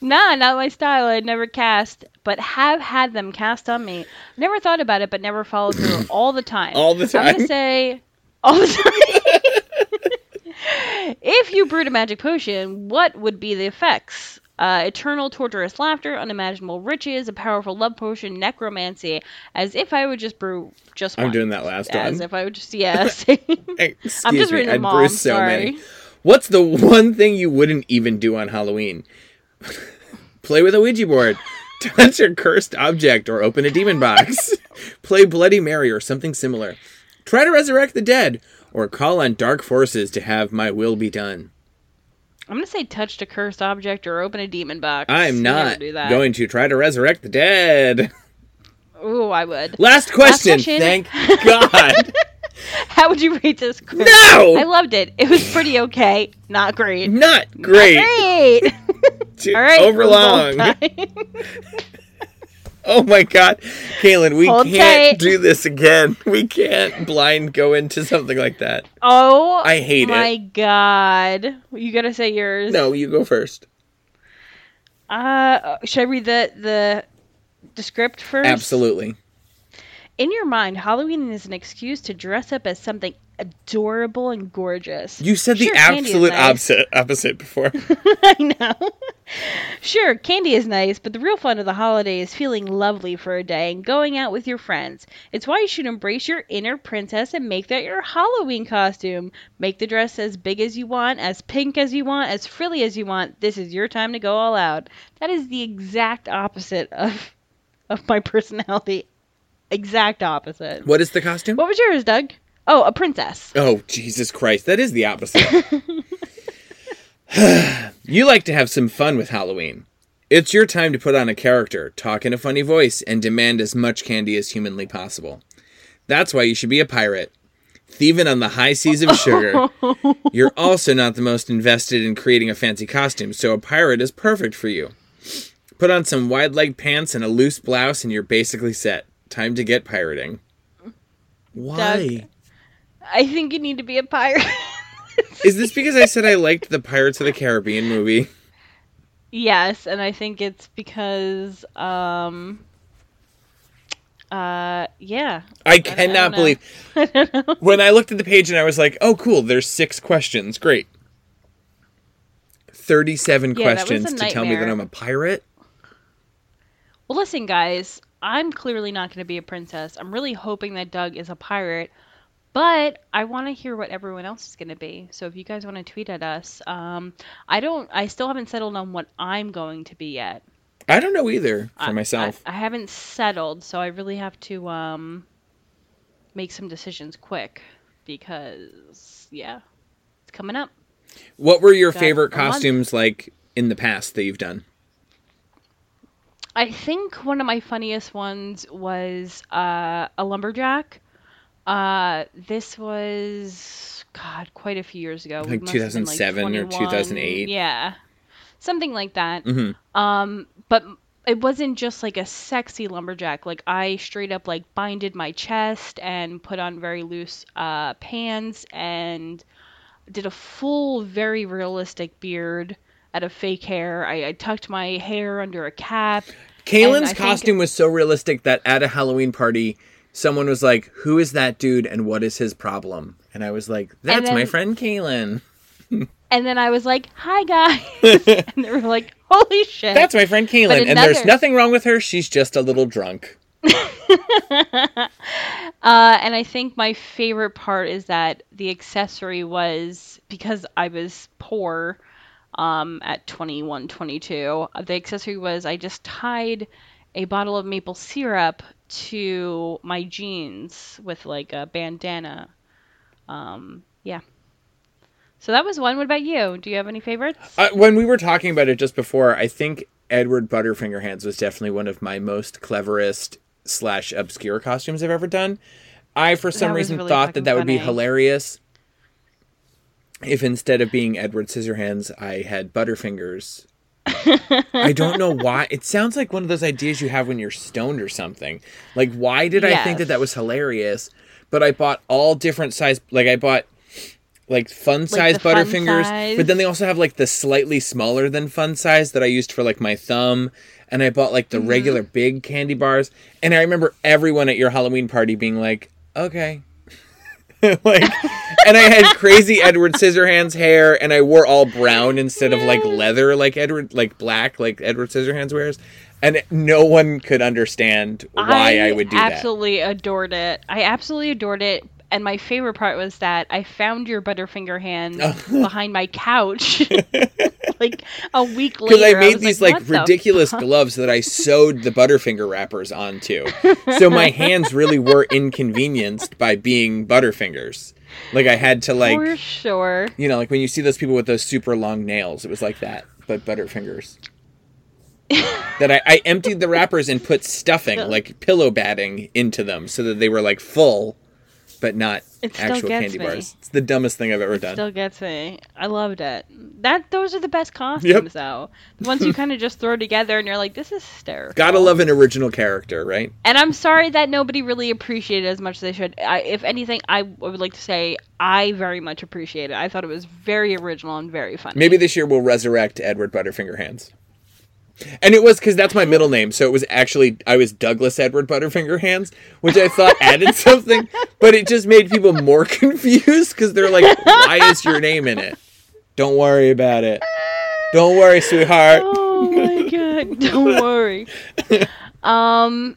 nah, not my style. I'd never cast, but have had them cast on me. Never thought about it, but never followed through all the time. All the time. I'm gonna say all the time. if you brewed a magic potion, what would be the effects? Uh, eternal torturous laughter, unimaginable riches, a powerful love potion, necromancy. As if I would just brew just one. I'm doing that last As one. if I would just yeah. Excuse I'm just me, reading them all. brew so sorry. many. What's the one thing you wouldn't even do on Halloween? Play with a Ouija board. Touch a cursed object or open a demon box. Play Bloody Mary or something similar. Try to resurrect the dead or call on dark forces to have my will be done. I'm gonna say touch a cursed object or open a demon box. I'm not do that. going to try to resurrect the dead. Ooh, I would. Last question. question. Thank God. How would you rate this? No! I loved it. It was pretty okay. Not great. Not great. Great. Too All right. overlong. Oh my god. Kaylin, we Hold can't tight. do this again. We can't blind go into something like that. oh, I hate my it. My god. You gotta say yours. No, you go first. Uh, should I read the the the script first? Absolutely. In your mind, Halloween is an excuse to dress up as something adorable and gorgeous. You said the Sure, is absolute nice. opposite opposite before. I know. Sure, candy is nice, but the real fun of the holiday is feeling lovely for a day and going out with your friends. It's why you should embrace your inner princess and make that your Halloween costume. Make the dress as big as you want, as pink as you want, as frilly as you want. This is your time to go all out. That is the exact opposite of of my personality. Exact opposite. what is the costume? What was yours, Doug? Oh, a princess. Oh, Jesus Christ. That is the opposite. you like to have some fun with Halloween. It's your time to put on a character, talk in a funny voice, and demand as much candy as humanly possible. That's why you should be a pirate. Thieving on the high seas of sugar. You're also not the most invested in creating a fancy costume, so a pirate is perfect for you. Put on some wide leg pants and a loose blouse, and you're basically set. Time to get pirating. Why? I think you need to be a pirate. Is this because I said I liked the Pirates of the Caribbean movie? Yes, and I think it's because um uh yeah. I don't cannot know. believe. I don't know. When I looked at the page and I was like, "Oh, cool! There's six questions. Great." Thirty-seven Yeah, that was a questions to tell me that. I'm a pirate. Well, listen guys, I'm clearly not going to be a princess. I'm really hoping that Doug is a pirate. But I want to hear what everyone else is going to be. So if you guys want to tweet at us, um, I don't. I still haven't settled on what I'm going to be yet. I don't know either for I- myself. I, I haven't settled, so I really have to um make some decisions quick because yeah, it's coming up. what were your got favorite month. costumes like in the past that you've done? I think one of my funniest ones was uh, a lumberjack. Uh, this was God, quite a few years ago. Like must have been, 2007 or 2008? Yeah, something like that. Mhm. Um, but it wasn't just like a sexy lumberjack. Like I straight up like binded my chest and put on very loose uh, pants and did a full, very realistic beard out of fake hair. I, I tucked my hair under a cap. Kaylin's I think- costume was so realistic that at a Halloween party, someone was like, "Who is that dude and what is his problem?" And I was like, "That's my friend Kaylin. And then I was like, "Hi guys," and they were like, "Holy shit!" That's my friend Kaylin." And there's nothing wrong with her. She's just a little drunk. Uh, and I think my favorite part is that the accessory was because I was poor um, at 21, 22. uh, The accessory was I just tied a bottle of maple syrup to my jeans with like a bandana. Um, yeah. So that was one. What about you? Do you have any favorites? Uh, when we were talking about it just before, I think Edward Butterfinger Hands was definitely one of my most cleverest slash obscure costumes I've ever done. I, for some reason, really thought that that would be hilarious if instead of being Edward Scissorhands, I had Butterfingers. I don't know why. It sounds like one of those ideas you have when you're stoned or something. Like, why did I think that that was hilarious? But I bought all different size. Like, I bought like fun size fun Butterfingers, size. but then they also have like the slightly smaller than fun size that I used for like my thumb. And I bought like the Mm-hmm. regular big candy bars. And I remember everyone at your Halloween party being like, okay. like, and I had crazy Edward Scissorhands hair, and I wore all brown instead of like leather, like Edward, like black, like Edward Scissorhands wears. And no one could understand why I, would do that. I absolutely adored it. I absolutely adored it. And my favorite part was that I found your Butterfinger hand oh. behind my couch like a week later. Because I made was these like, like, ridiculous gloves that I sewed the Butterfinger wrappers onto. So my hands really were inconvenienced by being Butterfingers. Like I had to like For sure. you know, like when you see those people with those super long nails, it was like that, but Butterfingers. that I, I emptied the wrappers and put stuffing, like pillow batting, into them so that they were like full, but not It actual candy me. bars. It's the dumbest thing I've ever done. Still gets me. I loved it. That those are the best costumes though. The ones you kind of just throw together and you're like, this is hysterical. Gotta love an original character, right? And I'm sorry that nobody really appreciated it as much as they should. I, if anything, I would like to say I very much appreciate it. I thought it was very original and very funny. Maybe this year we'll resurrect Edward Butterfinger Hands. And it was because that's my middle name, so it was actually I was Douglas Edward Butterfinger Hands, which I thought added something, but it just made people more confused because they're like, "Why is your name in it?" Don't worry about it. Don't worry, sweetheart. Oh my god! Don't worry. Um,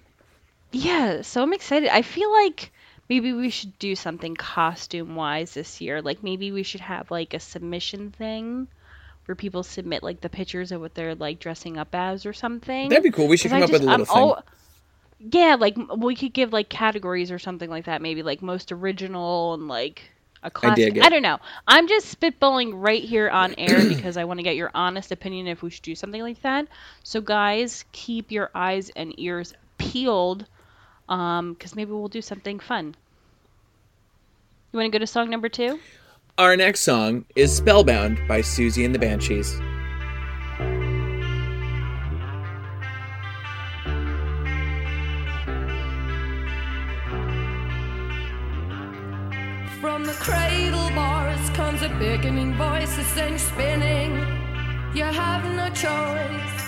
yeah. So I'm excited. I feel like maybe we should do something costume wise this year. Like maybe we should have like a submission thing where people submit like the pictures of what they're like dressing up as or something. That'd be cool. We should come I up with a little I'm thing. al- yeah, like we could give like categories or something like that. Maybe like most original and like a classic. dig I, don't know. I'm just spitballing right here on air because I want to get your honest opinion if we should do something like that. So guys, keep your eyes and ears peeled, um, because maybe we'll do something fun. You want to go to song number two? Our next song is Spellbound by Siouxsie and the Banshees. From the cradle bars comes a beckoning voice, a spinning. You have no choice.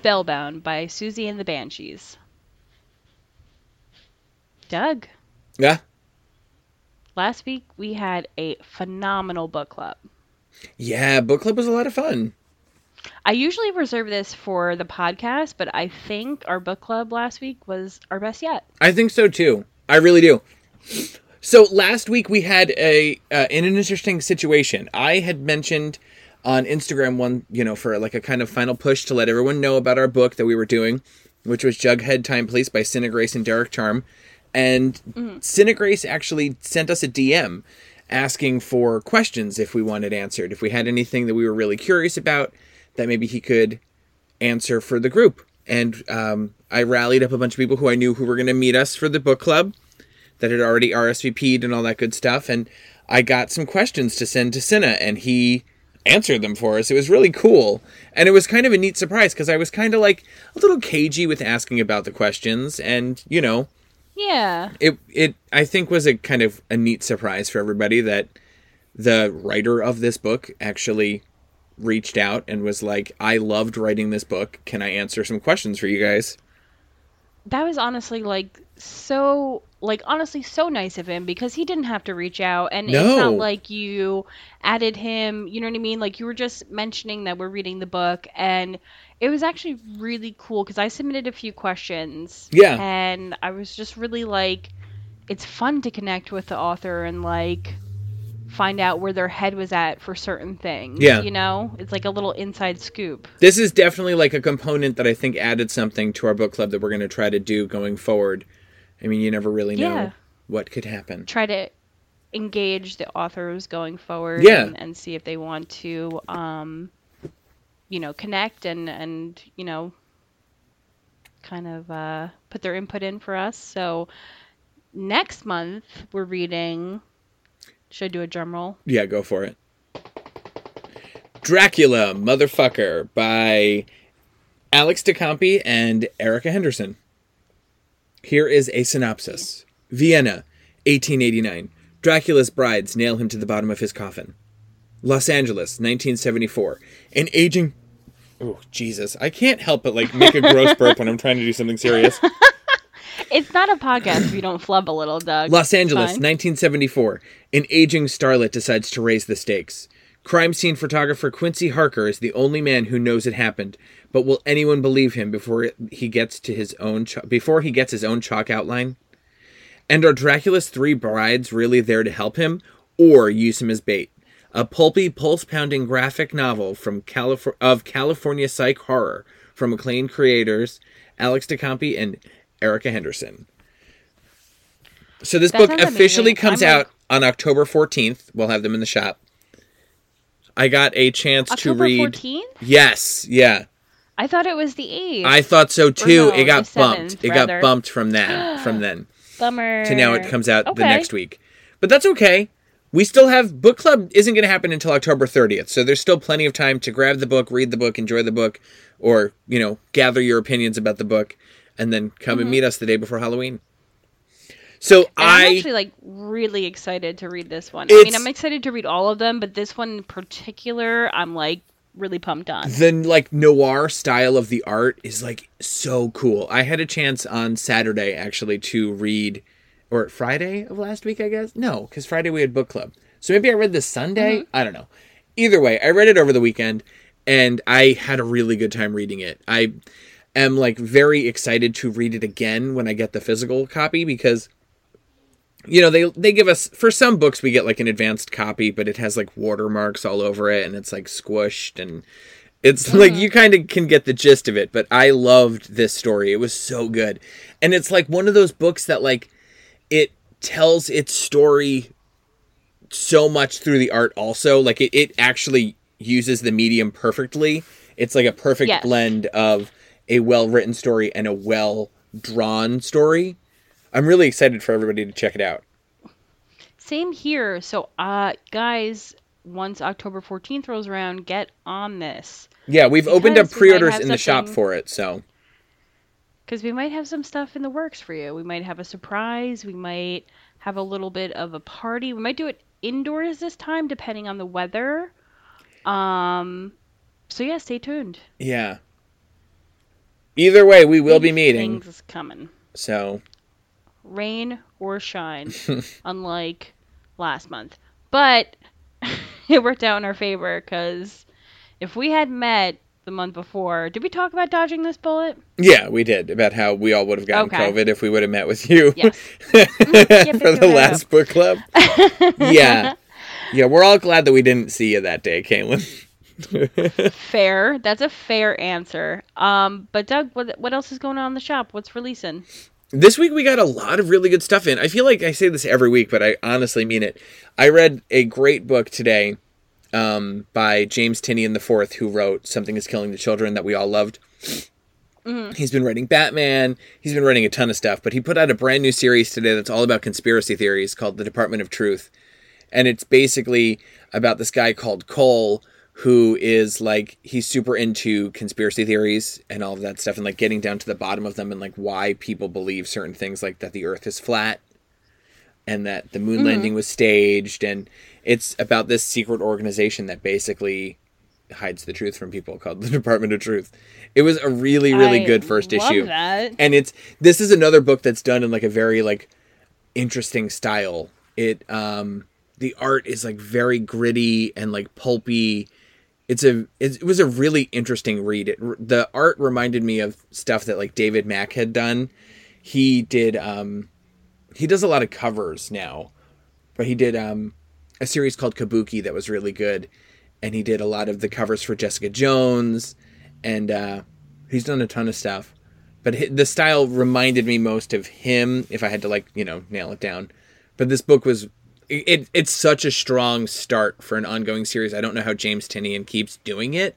Spellbound by Siouxsie and the Banshees. Doug, Yeah. last week we had a phenomenal book club. Yeah, book club was a lot of fun. I usually reserve this for the podcast, but I think our book club last week was our best yet. I think so too. I really do. So last week we had a uh, in an interesting situation. I had mentioned on Instagram one, you know, for like a kind of final push to let everyone know about our book that we were doing, which was Jughead Time Police by Sina Grace and Derek Charm. And Sina Grace actually sent us a DM asking for questions if we wanted answered, if we had anything that we were really curious about that maybe he could answer for the group. And um, I rallied up a bunch of people who I knew who were going to meet us for the book club that had already RSVP'd and all that good stuff. And I got some questions to send to Sina, and he answered them for us. It was really cool. And it was kind of a neat surprise because I was kind of like a little cagey with asking about the questions. And, you know, Yeah. it, it I think was a kind of a neat surprise for everybody that the writer of this book actually reached out and was like, I loved writing this book. Can I answer some questions for you guys? That was honestly like so like honestly so nice of him because he didn't have to reach out and it's No. not like you added him, you know what I mean? Like you were just mentioning that we're reading the book and it was actually really cool because I submitted a few questions. Yeah. And I was just really like it's fun to connect with the author and like find out where their head was at for certain things. Yeah. You know? It's like a little inside scoop. This is definitely like a component that I think added something to our book club that we're going to try to do going forward. I mean, you never really know Yeah. what could happen. try to engage the authors going forward Yeah. and, and see if they want to um you know connect and and you know kind of uh put their input in for us so next month we're reading should I do a drum roll Yeah, go for it. Dracula, Motherfucker by Alex de Campi and Erica Henderson. Here is a synopsis Vienna, 1889. Dracula's brides nail him to the bottom of his coffin. Los Angeles, 1974. An aging. Oh, Jesus. I can't help but like make a gross burp when I'm trying to do something serious. it's not a podcast if you don't flub a little Doug Los Angeles, 1974. An aging starlet decides to raise the stakes. Crime scene photographer Quincy Harker is the only man who knows it happened, but will anyone believe him before he gets to his own ch- before he gets his own chalk outline? And are Dracula's three brides really there to help him or use him as bait? A pulpy, pulse-pounding graphic novel from of California psych horror from acclaimed creators Alex de Campi and Erica Henderson. So this That book officially amazing. comes I'm, like- out on October 14th. We'll have them in the shop. I got a chance October to read 14th Yes, yeah. I thought it was the 8th I thought so too. no, it got the bumped. 7th, It rather. got bumped from that from then bummer to now it comes out the next week. But that's okay. We still have book club isn't going to happen until October 30th. So there's still plenty of time to grab the book, read the book, enjoy the book or, you know, gather your opinions about the book and then come Mm-hmm. and meet us the day before Halloween. So And I'm actually like really excited to read this one. I mean, I'm excited to read all of them, but this one in particular, I'm like really pumped on. the like noir style of the art is like so cool. I had a chance on Saturday actually to read, or Friday of last week, I guess. No, because Friday we had book club. So maybe I read this Sunday. Mm-hmm. I don't know. Either way, I read it over the weekend, and I had a really good time reading it. I am like very excited to read it again when I get the physical copy because you know they they give us for some books we get like an advanced copy but it has like watermarks all over it and it's like squished and it's mm-hmm. like you kind of can get the gist of it but i loved this story. It was so good. And it's like one of those books that like it tells its story so much through the art also. Like it, it actually uses the medium perfectly. It's like a perfect Yes. blend of a well written story and a well drawn story i'm really excited for everybody to check it out Same here. So, uh, guys, once October 14th rolls around, get on this yeah we've opened up Because we might pre-orders in the shop for it so because we might have some stuff in the works for you. We might have a surprise. We might have a little bit of a party. We might do it indoors this time, depending on the weather. Um, so yeah, stay tuned. yeah Either way, we will be meeting. Things is coming. So Rain or shine, unlike last month. But it worked out in our favor because if we had met the month before, did we talk about dodging this bullet? yeah, we did about how we all would have gotten Okay. COVID if we would have met with you. Yes. for the last book club. yeah. Yeah, we're all glad that we didn't see you that day, Caitlin. Fair. That's a fair answer. Um, but Doug, what what else is going on in the shop? What's releasing? This week we got a lot of really good stuff in. I feel like I say this every week, but I honestly mean it. I read a great book today um, by James Tynion IV, who wrote Something is Killing the Children that we all loved. He's been writing Batman. He's been writing a ton of stuff, but he put out a brand new series today that's all about conspiracy theories called The Department of Truth. And it's basically about this guy called Cole who is like he's super into conspiracy theories and all of that stuff and like getting down to the bottom of them and like why people believe certain things like that the earth is flat and that the moon landing was staged and it's about this secret organization that basically hides the truth from people called the Department of Truth. It was a really really I good first love issue. that. And it's this is another book that's done in like a very like interesting style. It um the art is like very gritty and like pulpy. It's a it, was a really interesting read. It, the art reminded me of stuff that like David Mack had done. He did um he does a lot of covers now, but he did um a series called Kabuki that was really good, and he did a lot of the covers for Jessica Jones, and uh, he's done a ton of stuff. But the style reminded me most of him, if I had to like you know nail it down. But this book was it, it's such a strong start for an ongoing series. I don't know how James Tynion keeps doing it.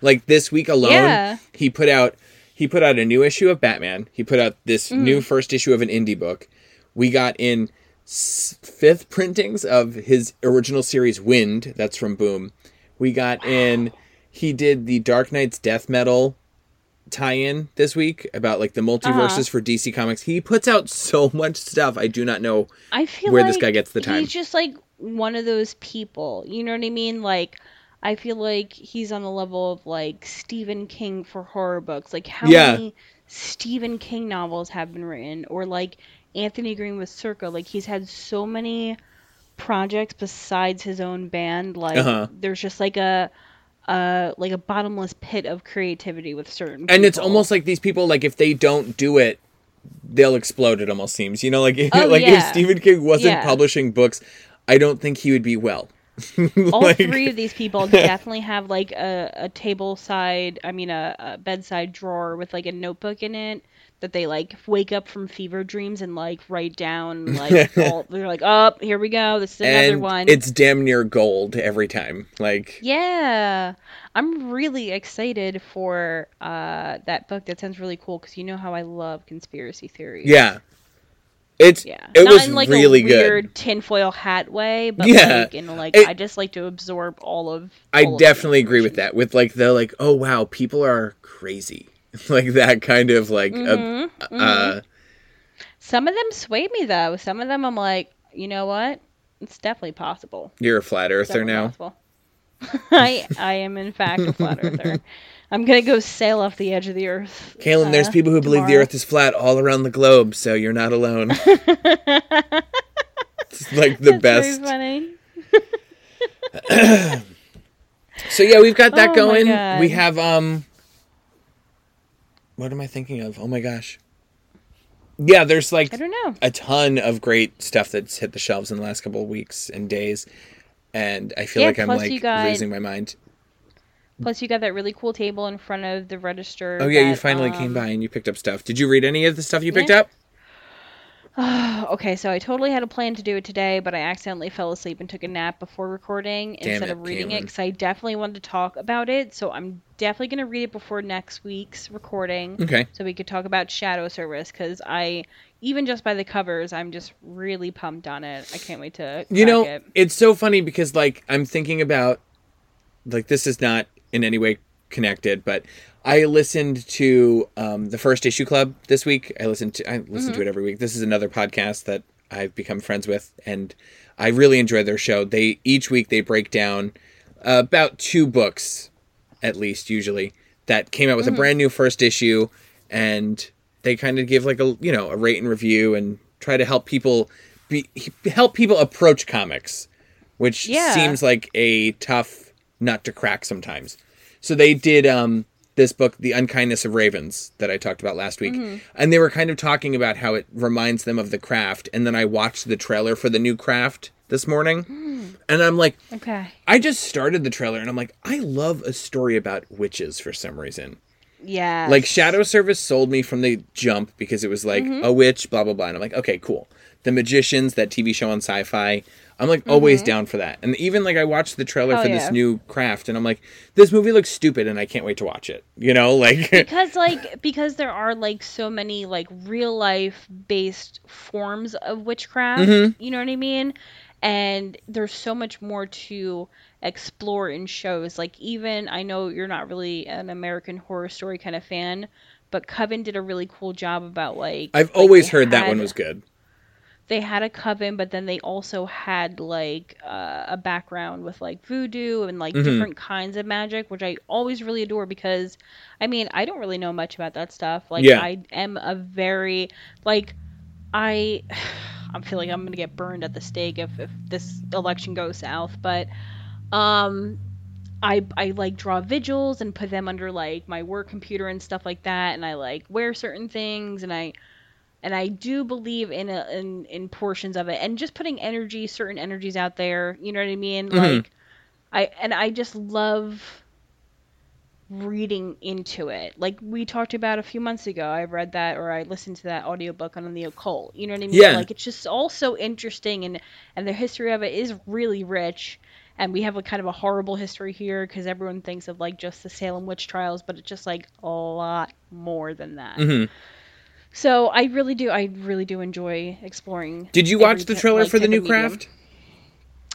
Like this week alone, Yeah. he put out he put out a new issue of Batman. He put out this mm. new first issue of an indie book. We got in s- fifth printings of his original series Wynd. That's from Boom. We got in. He did the Dark Nights Death Metal tie-in this week about like the multiverses for DC Comics. He puts out so much stuff. I do not know I feel where like this guy gets the time. He's just like one of those people. You know what I mean? Like I feel like he's on the level of like Stephen King for horror books. Like how Yeah. many Stephen King novels have been written or like Anthony Green with Circa. Like he's had so many projects besides his own band. Like Uh-huh. there's just like a uh like a bottomless pit of creativity with certain and it's almost like these people like if they don't do it they'll explode it almost seems you know like Oh, like if stephen king wasn't Yeah. publishing books i don't think he would be well. All Like- three of these people definitely have like a, a table side i mean a, a bedside drawer with like a notebook in it that they like wake up from fever dreams and like write down like all, they're like oh here we go this is another and one. it's damn near gold every time like yeah. I'm really excited for uh that book that sounds really cool because you know how i love conspiracy theories. Yeah. It's yeah. it not was in like really a good. weird tinfoil hat way but Yeah. like in like It- i just like to absorb all of i all of definitely agree with that with like the like oh wow people are crazy like that kind of like uh, Mm-hmm, uh Some of them sway me though. Some of them I'm like, you know what? It's definitely possible. you're a flat earther now. I I am in fact a flat earther. I'm gonna go sail off the edge of the earth. Kaylin, there's uh, people who believe the earth is flat all around the globe, so you're not alone. it's like the That's best. So yeah, we've got that Oh going. We have um what am I thinking of? Oh my gosh. Yeah, there's like I don't know. a ton of great stuff that's hit the shelves in the last couple of weeks and days. And I feel Yeah, like I'm like got- losing my mind. Plus you got that really cool table in front of the register. Oh yeah, you finally um, came by and you picked up stuff. Did you read any of the stuff you picked yeah. up? Okay, so I totally had a plan to do it today, but I accidentally fell asleep and took a nap before recording Damn instead it, of reading it because I definitely wanted to talk about it. So I'm definitely going to read it before next week's recording. Okay. So we could talk about Shadow Service because I, even just by the covers, I'm just really pumped on it. I can't wait to. You know, it. it's so funny because like I'm thinking about like this is not in any way connected, but I listened to um, the first issue club this week. I listened to I listen to it every week. This is another podcast that I've become friends with, and I really enjoy their show. They each week they break down uh, about two books, at least usually, that came out with a brand new first issue, and they kind of give like a you know a rate and review and try to help people be help people approach comics, which Yeah. seems like a tough nut to crack sometimes. So they did um this book, The Unkindness of Ravens, that I talked about last week. And they were kind of talking about how it reminds them of the craft. And then I watched the trailer for the new craft this morning. And I'm like, Okay. I just started the trailer and I'm like, I love a story about witches for some reason. Yeah. Like Shadow Service sold me from the jump because it was like Mm-hmm. a witch, blah blah blah, and I'm like, okay, cool. The Magicians, that TV show on Sci-Fi, I'm like always down for that. And even like I watched the trailer Mm-hmm. For yeah. this new craft, and I'm like, this movie looks stupid, and I can't wait to watch it. You know, like because like because there are like so many like real life based forms of witchcraft Mm-hmm. you know what i mean and there's so much more to explore in shows like even i know you're not really an american horror story kind of fan but coven did a really cool job about like I've like, always heard that one was good. They had a coven but then they also had like uh, a background with like voodoo and like different kinds of magic which i always really adore because i mean i don't really know much about that stuff like Yeah. i am a very like i i feel like i'm gonna get burned at the stake if, if this election goes south but um I, I like draw vigils and put them under like my work computer and stuff like that and I like wear certain things and I and I do believe in a, in in portions of it and just putting energy certain energies out there. You know what I mean? Like I and I just love reading into it. Like we talked about a few months ago. I read that or I listened to that audiobook on the occult. You know what I mean? Yeah. like it's just all so interesting and and the history of it is really rich. And we have a kind of a horrible history here because everyone thinks of like just the Salem witch trials but it's just like a lot more than that. Mhm. So I really do. I really do enjoy exploring. Did you watch the trailer like, for the new medium. craft?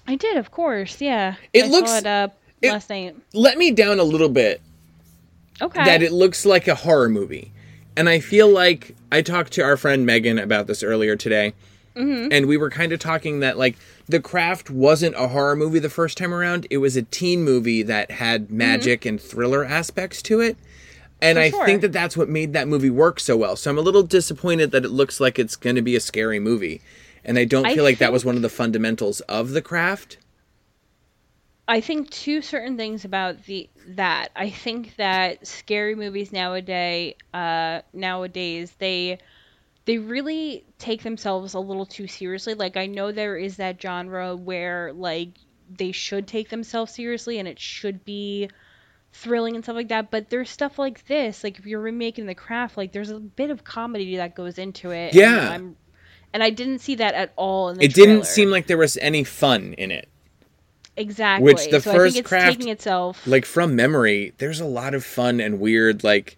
I did, of course. Yeah. It I looks- it up it- last night. Let me down a little bit Okay. that it looks like a horror movie. And I feel like I talked to our friend Megan about this earlier today. Mm-hmm. And we were kind of talking that like The Craft wasn't a horror movie the first time around. It was a teen movie that had magic and thriller aspects to it. And. For I sure. think that that's what made that movie work so well. So I'm a little disappointed that it looks like it's going to be a scary movie. And I don't I feel like that was one of the fundamentals of The Craft. I think two certain things about the that. I think that scary movies nowadays, uh, nowadays they they really take themselves a little too seriously. Like I know there is that genre where like they should take themselves seriously and it should be thrilling and stuff like that. But there's stuff like this. Like if you're remaking The Craft, like there's a bit of comedy that goes into it. and Yeah. I'm, and I didn't see that at all in the It trailer. didn't seem like there was any fun in it. exactly. which the so first it's Craft- taking itself like from memory, there's a lot of fun and weird, like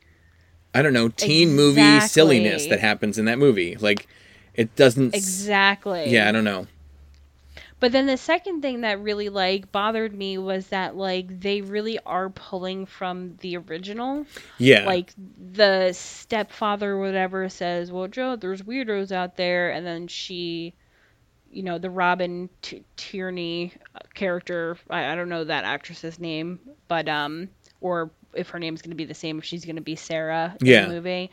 I don't know, teen movie silliness that happens in that movie. Like it doesn't. exactly. Yeah, I don't know. But then the second thing that really like bothered me was that like they really are pulling from the original. Yeah, Like the stepfather or whatever says, "Well, Joe, there's weirdos out there," and then she, you know, the Robin T- Tunney uh, character. I, I don't know that actress's name, but um, or if her name's going to be the same, if she's going to be Sarah in Yeah. the movie,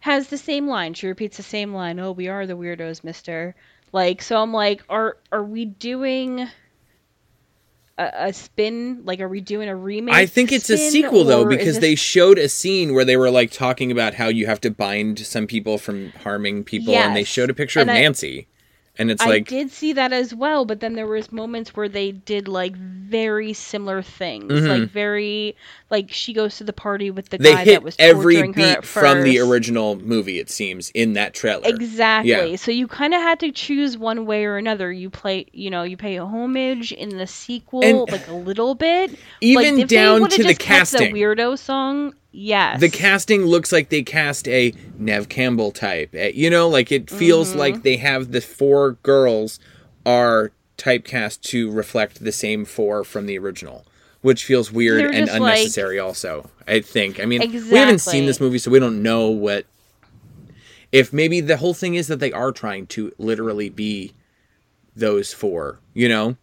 has the same line. She repeats the same line. Oh, we are the weirdos, Mister. Like, so I'm like, are are we doing? A, a spin like are we doing a remake I think it's a sequel though because they showed a scene where they were like talking about how you have to bind some people from harming people, and they showed a picture And of I- Nancy, and it's I like I did see that as well, but then there was moments where they did like very similar things, Mhm. like very like she goes to the party with the they guy that was every beat at from the original movie. It seems in that trailer. Exactly. Yeah. So you kind of had to choose one way or another. You play, you know, you pay homage in the sequel, And like a little bit. even like, down to the casting. the weirdo song. Yes. the casting looks like they cast a Nev Campbell type. Eh, You know, like it feels Mm-hmm. like they have the four girls are typecast to reflect the same four from the original, which feels weird They're and just like- unnecessary. also, I think. I mean, we haven't seen this movie, so we don't know what. If maybe the whole thing is that they are trying to literally be those four, you know?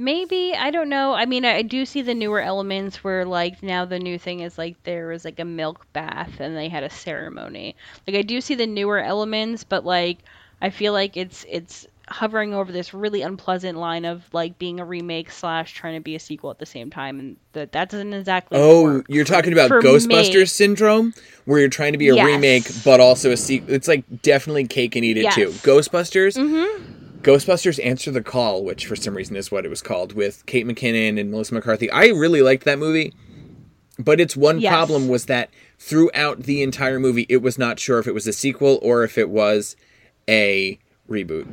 Maybe I don't know. I mean, I, do see the newer elements where like now the new thing is like there was like a milk bath and they had a ceremony. Like I do see the newer elements, but like I feel like it's it's hovering over this really unpleasant line of like being a remake slash trying to be a sequel at the same time, and that that doesn't exactly. Oh, you're talking about Ghostbusters me. syndrome, where you're trying to be a Yes. remake but also a sequel. It's like definitely cake and eat it too. Ghostbusters. Mm-hmm. Ghostbusters Answer the Call, which for some reason is what it was called, with Kate McKinnon and Melissa McCarthy. I really liked that movie, but its one Yes. problem was that throughout the entire movie, it was not sure if it was a sequel or if it was a reboot.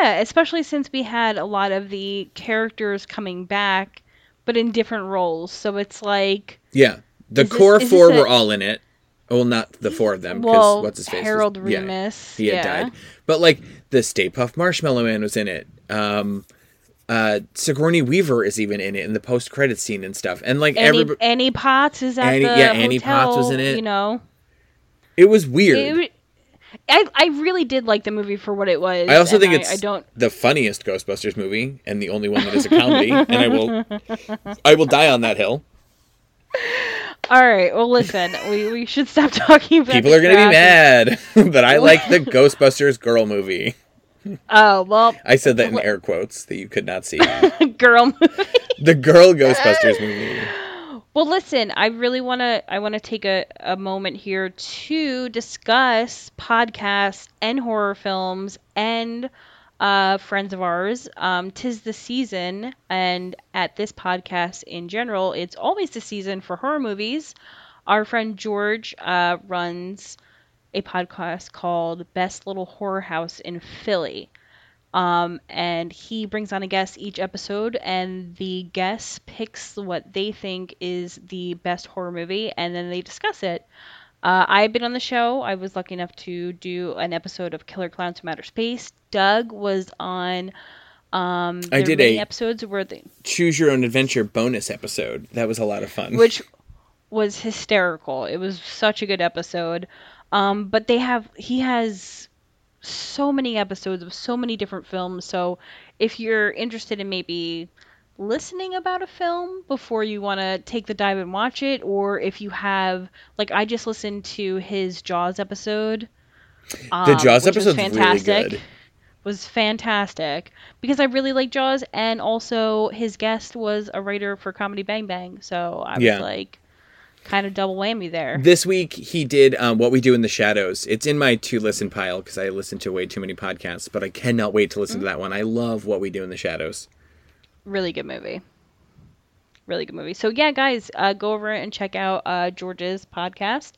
Yeah, especially since we had a lot of the characters coming back, but in different roles. So it's like, Yeah, the core this four a- were all in it. Well, not the four of them because well, what's his face? was- Harold yeah, Ramis. he had yeah. died. But like the Stay Puft Marshmallow Man was in it. Um, uh, Sigourney Weaver is even in it in the post credit scene and stuff. And like Annie, everybody, Annie Potts is at Annie- the yeah, Annie Potts was in it. You know, it was weird. It- I I really did like the movie for what it was. I also think I, it's I don't. the funniest Ghostbusters movie and the only one that is a comedy. and I will, I will die on that hill. All right. Well, listen, we, we should stop talking about. People are gonna be mad that I like the Ghostbusters girl movie. Oh well, I said that in air quotes that you could not see. girl movie. the girl Ghostbusters movie. Well, listen, I really want to I want to take a, a moment here to discuss podcasts and horror films and uh, friends of ours. Um, tis the season, and at this podcast in general, it's always the season for horror movies. Our friend George uh, runs a podcast called Best Little Horror House in Philly. Um, and he brings on a guest each episode, and the guest picks what they think is the best horror movie, and then they discuss it. Uh, I've been on the show. I was lucky enough to do an episode of Killer Clowns from Outer Space. Doug was on. Um, I did a- episodes where they, Choose Your Own Adventure bonus episode. That was a lot of fun. which was hysterical. It was such a good episode. Um, but they have he has so many episodes of so many different films. So if you're interested in maybe listening about a film before you want to take the dive and watch it, or if you have like I just listened to his Jaws episode. the um, Jaws episode was really fantastic. good. Was fantastic because I really like Jaws, and also his guest was a writer for Comedy Bang Bang, so I was Yeah. like, kind of double whammy there. This week he did um, what we do in the shadows. It's in my to listen pile because I listen to way too many podcasts, but I cannot wait to listen Mm-hmm. to that one. I love what we do in the shadows. Really good movie. Really good movie. So yeah, guys, uh, go over and check out uh, George's podcast.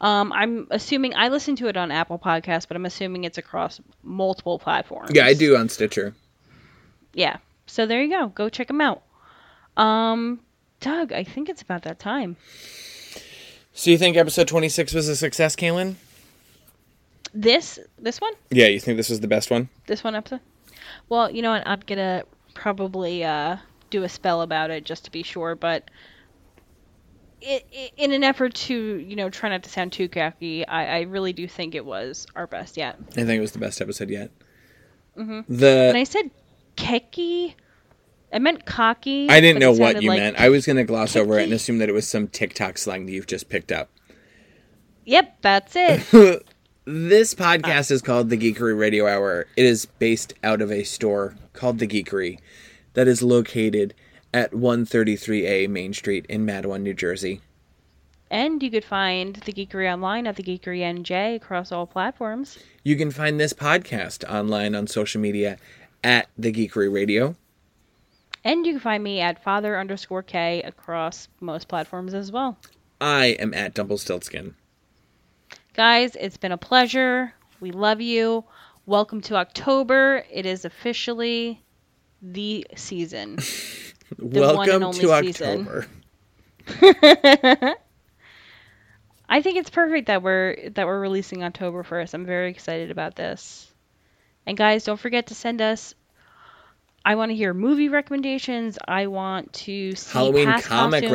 Um, I'm assuming I listen to it on Apple Podcasts, but I'm assuming it's across multiple platforms. Yeah, I do on Stitcher. Yeah. So there you go. Go check them out. Um, Doug, I think it's about that time. So you think episode twenty six was a success, Kaylin? This this one, Yeah, you think this was the best one? this one episode. Well, you know what? I'm gonna probably uh, do a spell about it just to be sure, but. i i in an effort to, you know, try not to sound too cocky, I, I really do think it was our best yet. I think it was the best episode yet. And The I said kecky. I meant cocky. I didn't know what you like- meant. I was gonna gloss over it and assume that it was some TikTok slang that you've just picked up. Yep, that's it. This ah. podcast is called the Geekery Radio Hour. It is based out of a store called The Geekery that is located at 133A Main Street in Matawan, New Jersey. and you could find the Geekery online at the Geekery NJ across all platforms. You can find this podcast online on social media at The Geekery Radio. And you can find me at father underscore Kae across most platforms as well. I am at Dumplstiltskin. Guys, it's been a pleasure. We love you. Welcome to October. It is officially the season. one Welcome to. October. I think it's perfect that we're that we're releasing October 1st. I'm very excited about this. And guys, don't forget to send us I want to hear movie recommendations. I want to see Halloween past comic costumes.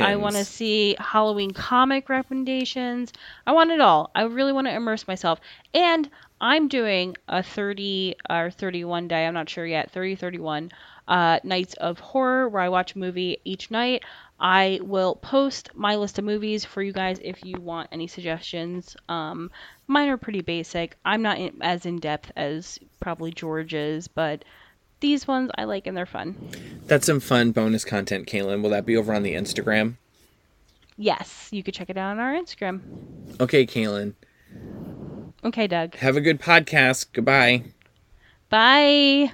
I want to recommendations. see Halloween comic recommendations. I want it all. I really want to immerse myself. And I'm doing a 30 or 31 day, I'm not sure yet, 30, 31 uh, nights of horror where I watch a movie each night. I will post my list of movies for you guys if you want any suggestions. Um, mine are pretty basic. I'm not in, as in depth as probably George's, but these ones I like and they're fun. That's some fun bonus content, Kaylin. Will that be over on the Instagram? Yes, you could check it out on our Instagram. Okay, Kaylin. Okay, Doug. Have a good podcast. Goodbye. Bye.